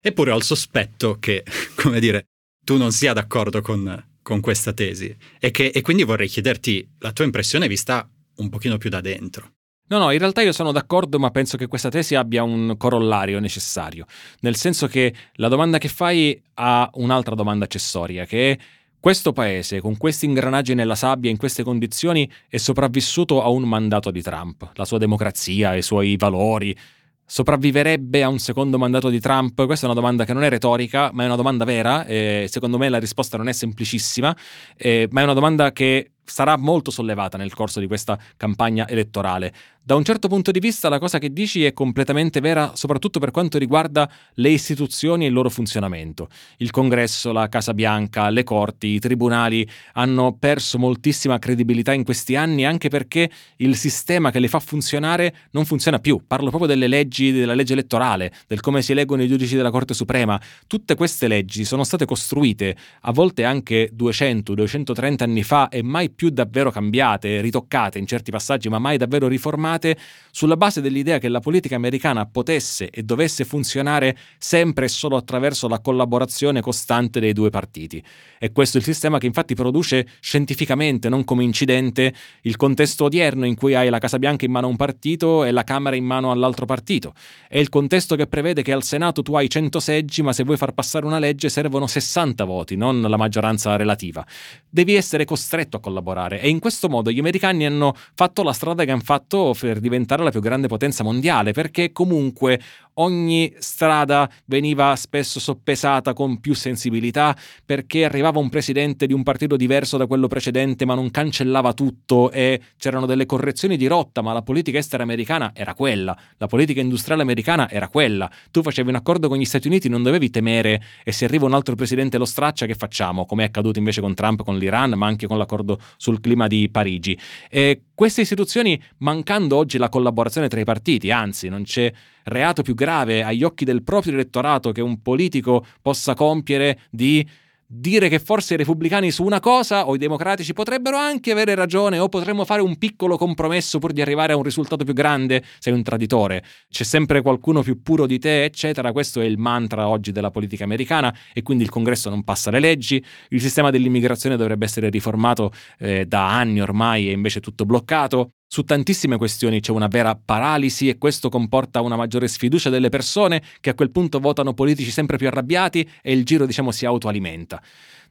Eppure ho il sospetto che, come dire, tu non sia d'accordo con, con questa tesi e, che, e quindi vorrei chiederti la tua impressione vista un pochino più da dentro. No, no, in realtà io sono d'accordo, ma penso che questa tesi abbia un corollario necessario, nel senso che la domanda che fai ha un'altra domanda accessoria, che è questo paese, con questi ingranaggi nella sabbia, in queste condizioni, è sopravvissuto a un mandato di Trump, la sua democrazia, i suoi valori. Sopravviverebbe a un secondo mandato di Trump? Questa è una domanda che non è retorica, ma è una domanda vera. Secondo me la risposta non è semplicissima, eh, ma è una domanda che sarà molto sollevata nel corso di questa campagna elettorale. Da un certo punto di vista la cosa che dici è completamente vera, soprattutto per quanto riguarda le istituzioni e il loro funzionamento. Il congresso, la Casa Bianca, le corti, i tribunali hanno perso moltissima credibilità in questi anni anche perché il sistema che le fa funzionare non funziona più. Parlo proprio delle leggi, della legge elettorale, del come si eleggono i giudici della Corte Suprema. Tutte queste leggi sono state costruite a volte anche 200-230 anni fa e mai davvero cambiate, ritoccate in certi passaggi, ma mai davvero riformate formate sulla base dell'idea che la politica americana potesse e dovesse funzionare sempre e solo attraverso la collaborazione costante dei due partiti. E questo è il sistema che infatti produce scientificamente, non come incidente, il contesto odierno in cui hai la Casa Bianca in mano a un partito e la Camera in mano all'altro partito. È il contesto che prevede che al Senato tu hai 100 seggi, ma se vuoi far passare una legge servono 60 voti, non la maggioranza relativa. Devi essere costretto a collaborare e in questo modo gli americani hanno fatto la strada che hanno fatto per diventare la più grande potenza mondiale, perché comunque ogni strada veniva spesso soppesata con più sensibilità, perché arrivava un presidente di un partito diverso da quello precedente, ma non cancellava tutto e c'erano delle correzioni di rotta, ma la politica estera americana era quella, la politica industriale americana era quella. Tu facevi un accordo con gli Stati Uniti, non dovevi temere e se arriva un altro presidente lo straccia, che facciamo? Come è accaduto invece con Trump, con l'Iran, ma anche con l'accordo sul clima di Parigi. E queste istituzioni, mancando oggi la collaborazione tra i partiti, anzi non c'è reato più grave agli occhi del proprio elettorato che un politico possa compiere di dire che forse i repubblicani su una cosa o i democratici potrebbero anche avere ragione o potremmo fare un piccolo compromesso pur di arrivare a un risultato più grande, sei un traditore, c'è sempre qualcuno più puro di te, eccetera. Questo è il mantra oggi della politica americana e quindi il congresso non passa le leggi, il sistema dell'immigrazione dovrebbe essere riformato eh, da anni ormai e invece tutto bloccato. Su tantissime questioni c'è una vera paralisi e questo comporta una maggiore sfiducia delle persone che a quel punto votano politici sempre più arrabbiati e il giro diciamo si autoalimenta.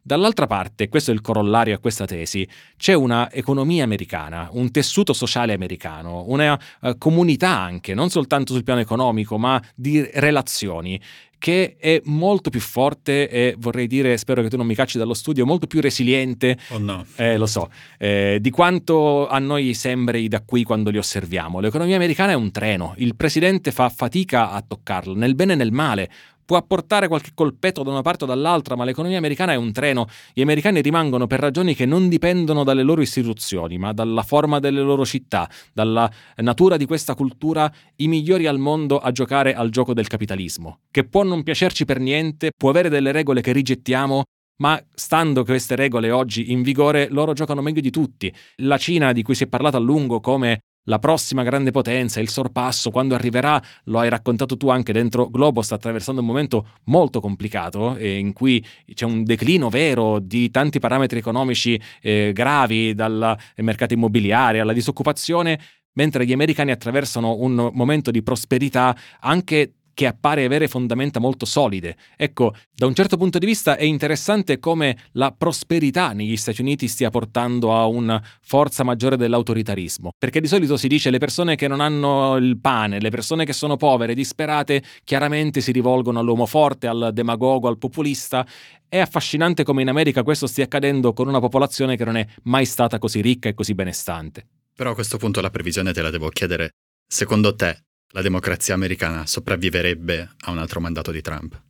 Dall'altra parte, questo è il corollario a questa tesi, c'è una economia americana, un tessuto sociale americano, una uh, comunità anche, non soltanto sul piano economico, ma di relazioni che è molto più forte e vorrei dire, spero che tu non mi cacci dallo studio, molto più resiliente. Oh no. Eh, lo so, eh, di quanto a noi sembri da qui quando li osserviamo. L'economia americana è un treno, il presidente fa fatica a toccarlo, nel bene e nel male può apportare qualche colpetto da una parte o dall'altra, ma l'economia americana è un treno. Gli americani rimangono per ragioni che non dipendono dalle loro istituzioni, ma dalla forma delle loro città, dalla natura di questa cultura, i migliori al mondo a giocare al gioco del capitalismo, che può non piacerci per niente, può avere delle regole che rigettiamo, ma stando queste regole oggi in vigore, loro giocano meglio di tutti. La Cina, di cui si è parlato a lungo come la prossima grande potenza, il sorpasso, quando arriverà, lo hai raccontato tu anche dentro Globo, sta attraversando un momento molto complicato eh, in cui c'è un declino vero di tanti parametri economici eh, gravi, dal mercato immobiliare alla disoccupazione, mentre gli americani attraversano un momento di prosperità anche che appare avere fondamenta molto solide. Ecco, da un certo punto di vista è interessante come la prosperità negli Stati Uniti stia portando a una forza maggiore dell'autoritarismo, perché di solito si dice le persone che non hanno il pane, le persone che sono povere, disperate, chiaramente si rivolgono all'uomo forte, al demagogo, al populista. È affascinante come in America questo stia accadendo con una popolazione che non è mai stata così ricca e così benestante. Però a questo punto la previsione te la devo chiedere. Secondo te, la democrazia americana sopravviverebbe a un altro mandato di Trump?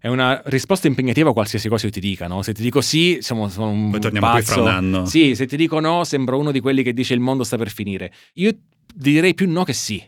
È una risposta impegnativa a qualsiasi cosa io ti dica, no? Se ti dico sì, siamo, sono un Poi torniamo pazzo. qui fra un anno. Sì, se ti dico no, sembro uno di quelli che dice il mondo sta per finire. Io direi più no che sì.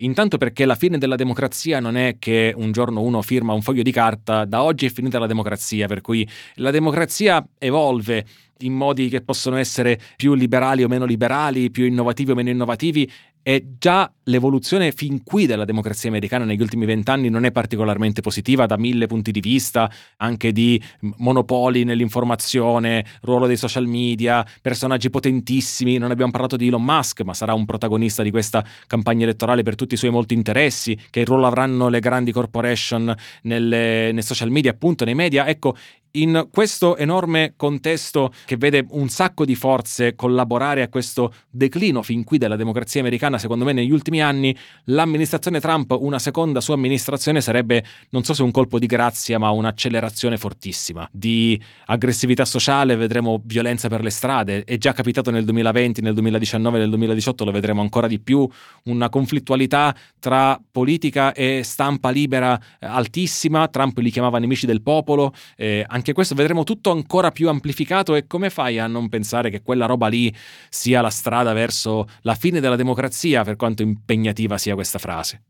Intanto perché la fine della democrazia non è che un giorno uno firma un foglio di carta, da oggi è finita la democrazia, per cui la democrazia evolve in modi che possono essere più liberali o meno liberali, più innovativi o meno innovativi e già l'evoluzione fin qui della democrazia americana negli ultimi vent'anni non è particolarmente positiva da mille punti di vista, anche di monopoli nell'informazione, ruolo dei social media, personaggi potentissimi. Non abbiamo parlato di Elon Musk, ma sarà un protagonista di questa campagna elettorale per tutti i suoi molti interessi. Che ruolo avranno le grandi corporation nei social media, appunto nei media? Ecco, in questo enorme contesto che vede un sacco di forze collaborare a questo declino fin qui della democrazia americana, secondo me negli ultimi anni, l'amministrazione Trump, una seconda sua amministrazione sarebbe non so se un colpo di grazia, ma un'accelerazione fortissima di aggressività sociale, vedremo violenza per le strade, è già capitato nel 2020, nel 2019, nel 2018 lo vedremo ancora di più, una conflittualità tra politica e stampa libera eh, altissima, Trump li chiamava nemici del popolo, eh, anche anche questo vedremo tutto ancora più amplificato e come fai a non pensare che quella roba lì sia la strada verso la fine della democrazia, per quanto impegnativa sia questa frase?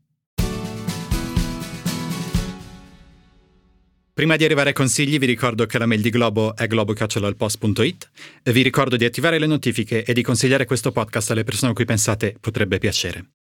Prima di arrivare ai consigli vi ricordo che la mail di Globo è globo.post.it e vi ricordo di attivare le notifiche e di consigliare questo podcast alle persone a cui pensate potrebbe piacere.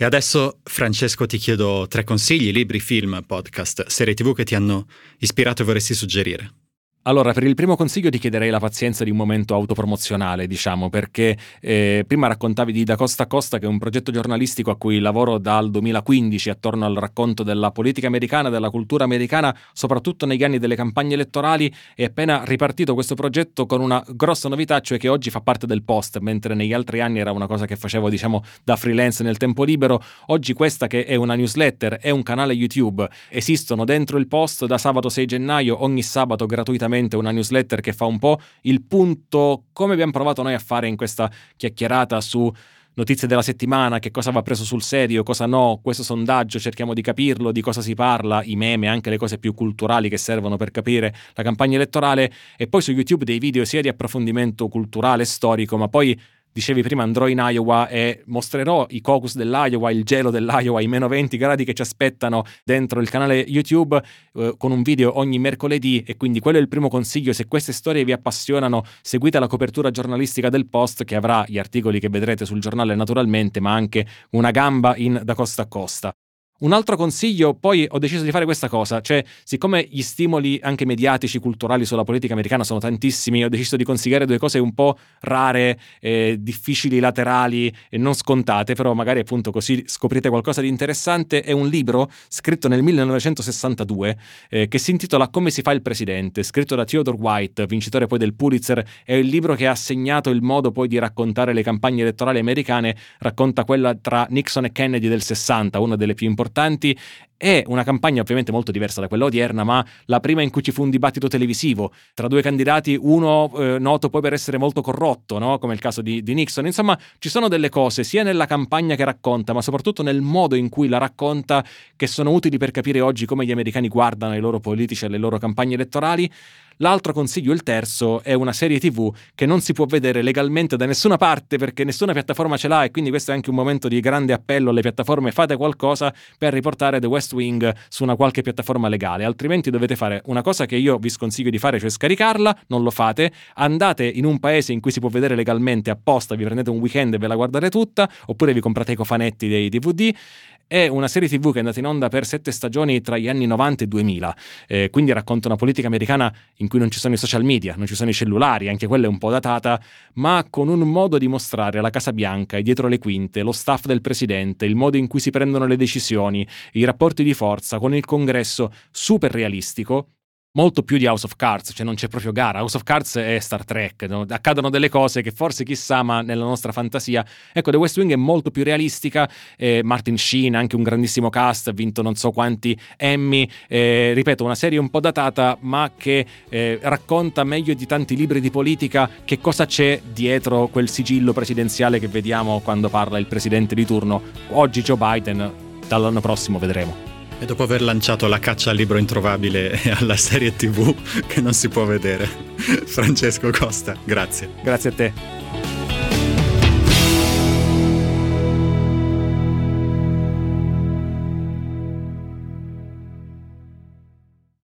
E adesso, Francesco, ti chiedo tre consigli, libri, film, podcast, serie tv che ti hanno ispirato e vorresti suggerire. Allora, per il primo consiglio ti chiederei la pazienza di un momento autopromozionale, diciamo, perché eh, prima raccontavi di Da Costa a Costa, che è un progetto giornalistico a cui lavoro dal 2015 attorno al racconto della politica americana, della cultura americana, soprattutto negli anni delle campagne elettorali, e appena ripartito questo progetto con una grossa novità, cioè che oggi fa parte del post, mentre negli altri anni era una cosa che facevo, diciamo, da freelance nel tempo libero. Oggi questa che è una newsletter, è un canale YouTube, esistono dentro il post da sabato 6 gennaio, ogni sabato gratuitamente una newsletter che fa un po' il punto come abbiamo provato noi a fare in questa chiacchierata su notizie della settimana, che cosa va preso sul serio, cosa no, questo sondaggio cerchiamo di capirlo, di cosa si parla, i meme, anche le cose più culturali che servono per capire la campagna elettorale e poi su YouTube dei video sia di approfondimento culturale e storico, ma poi dicevi prima andrò in Iowa e mostrerò i caucus dell'Iowa, il gelo dell'Iowa, i meno 20 gradi che ci aspettano dentro il canale YouTube eh, con un video ogni mercoledì e quindi quello è il primo consiglio, se queste storie vi appassionano seguite la copertura giornalistica del Post che avrà gli articoli che vedrete sul giornale naturalmente ma anche una gamba in da costa a costa. Un altro consiglio, poi ho deciso di fare questa cosa, cioè siccome gli stimoli anche mediatici, culturali sulla politica americana sono tantissimi, ho deciso di consigliare due cose un po' rare, eh, difficili, laterali e non scontate, però magari appunto così scoprite qualcosa di interessante. È un libro scritto nel 1962 eh, che si intitola Come si fa il presidente, scritto da Theodore White, vincitore poi del Pulitzer, è il libro che ha segnato il modo poi di raccontare le campagne elettorali americane, racconta quella tra Nixon e Kennedy del 60, una delle più importanti importanti. È una campagna ovviamente molto diversa da quella odierna, ma la prima in cui ci fu un dibattito televisivo tra due candidati, uno eh, noto poi per essere molto corrotto, no? come il caso di, di Nixon. Insomma, ci sono delle cose sia nella campagna che racconta, ma soprattutto nel modo in cui la racconta, che sono utili per capire oggi come gli americani guardano i loro politici e le loro campagne elettorali. L'altro consiglio, il terzo, è una serie TV che non si può vedere legalmente da nessuna parte perché nessuna piattaforma ce l'ha e quindi questo è anche un momento di grande appello alle piattaforme, fate qualcosa per riportare The West Wing su una qualche piattaforma legale, altrimenti dovete fare una cosa che io vi sconsiglio di fare, cioè scaricarla, non lo fate, andate in un paese in cui si può vedere legalmente apposta, vi prendete un weekend e ve la guardate tutta, oppure vi comprate i cofanetti dei DVD è una serie tv che è andata in onda per sette stagioni tra gli anni 90 e 2000, eh, quindi racconta una politica americana in cui non ci sono i social media, non ci sono i cellulari, anche quella è un po' datata, ma con un modo di mostrare la Casa Bianca e dietro le quinte, lo staff del presidente, il modo in cui si prendono le decisioni, i rapporti di forza con il congresso super realistico molto più di House of Cards, cioè non c'è proprio gara. House of Cards è Star Trek, no? accadono delle cose che forse chissà, ma nella nostra fantasia. Ecco, The West Wing è molto più realistica. Eh, Martin Sheen, anche un grandissimo cast, ha vinto non so quanti Emmy. Eh, ripeto, una serie un po' datata, ma che eh, racconta meglio di tanti libri di politica che cosa c'è dietro quel sigillo presidenziale che vediamo quando parla il presidente di turno. Oggi Joe Biden, dall'anno prossimo vedremo. E dopo aver lanciato la caccia al libro introvabile e alla serie TV che non si può vedere, Francesco Costa, grazie. Grazie a te.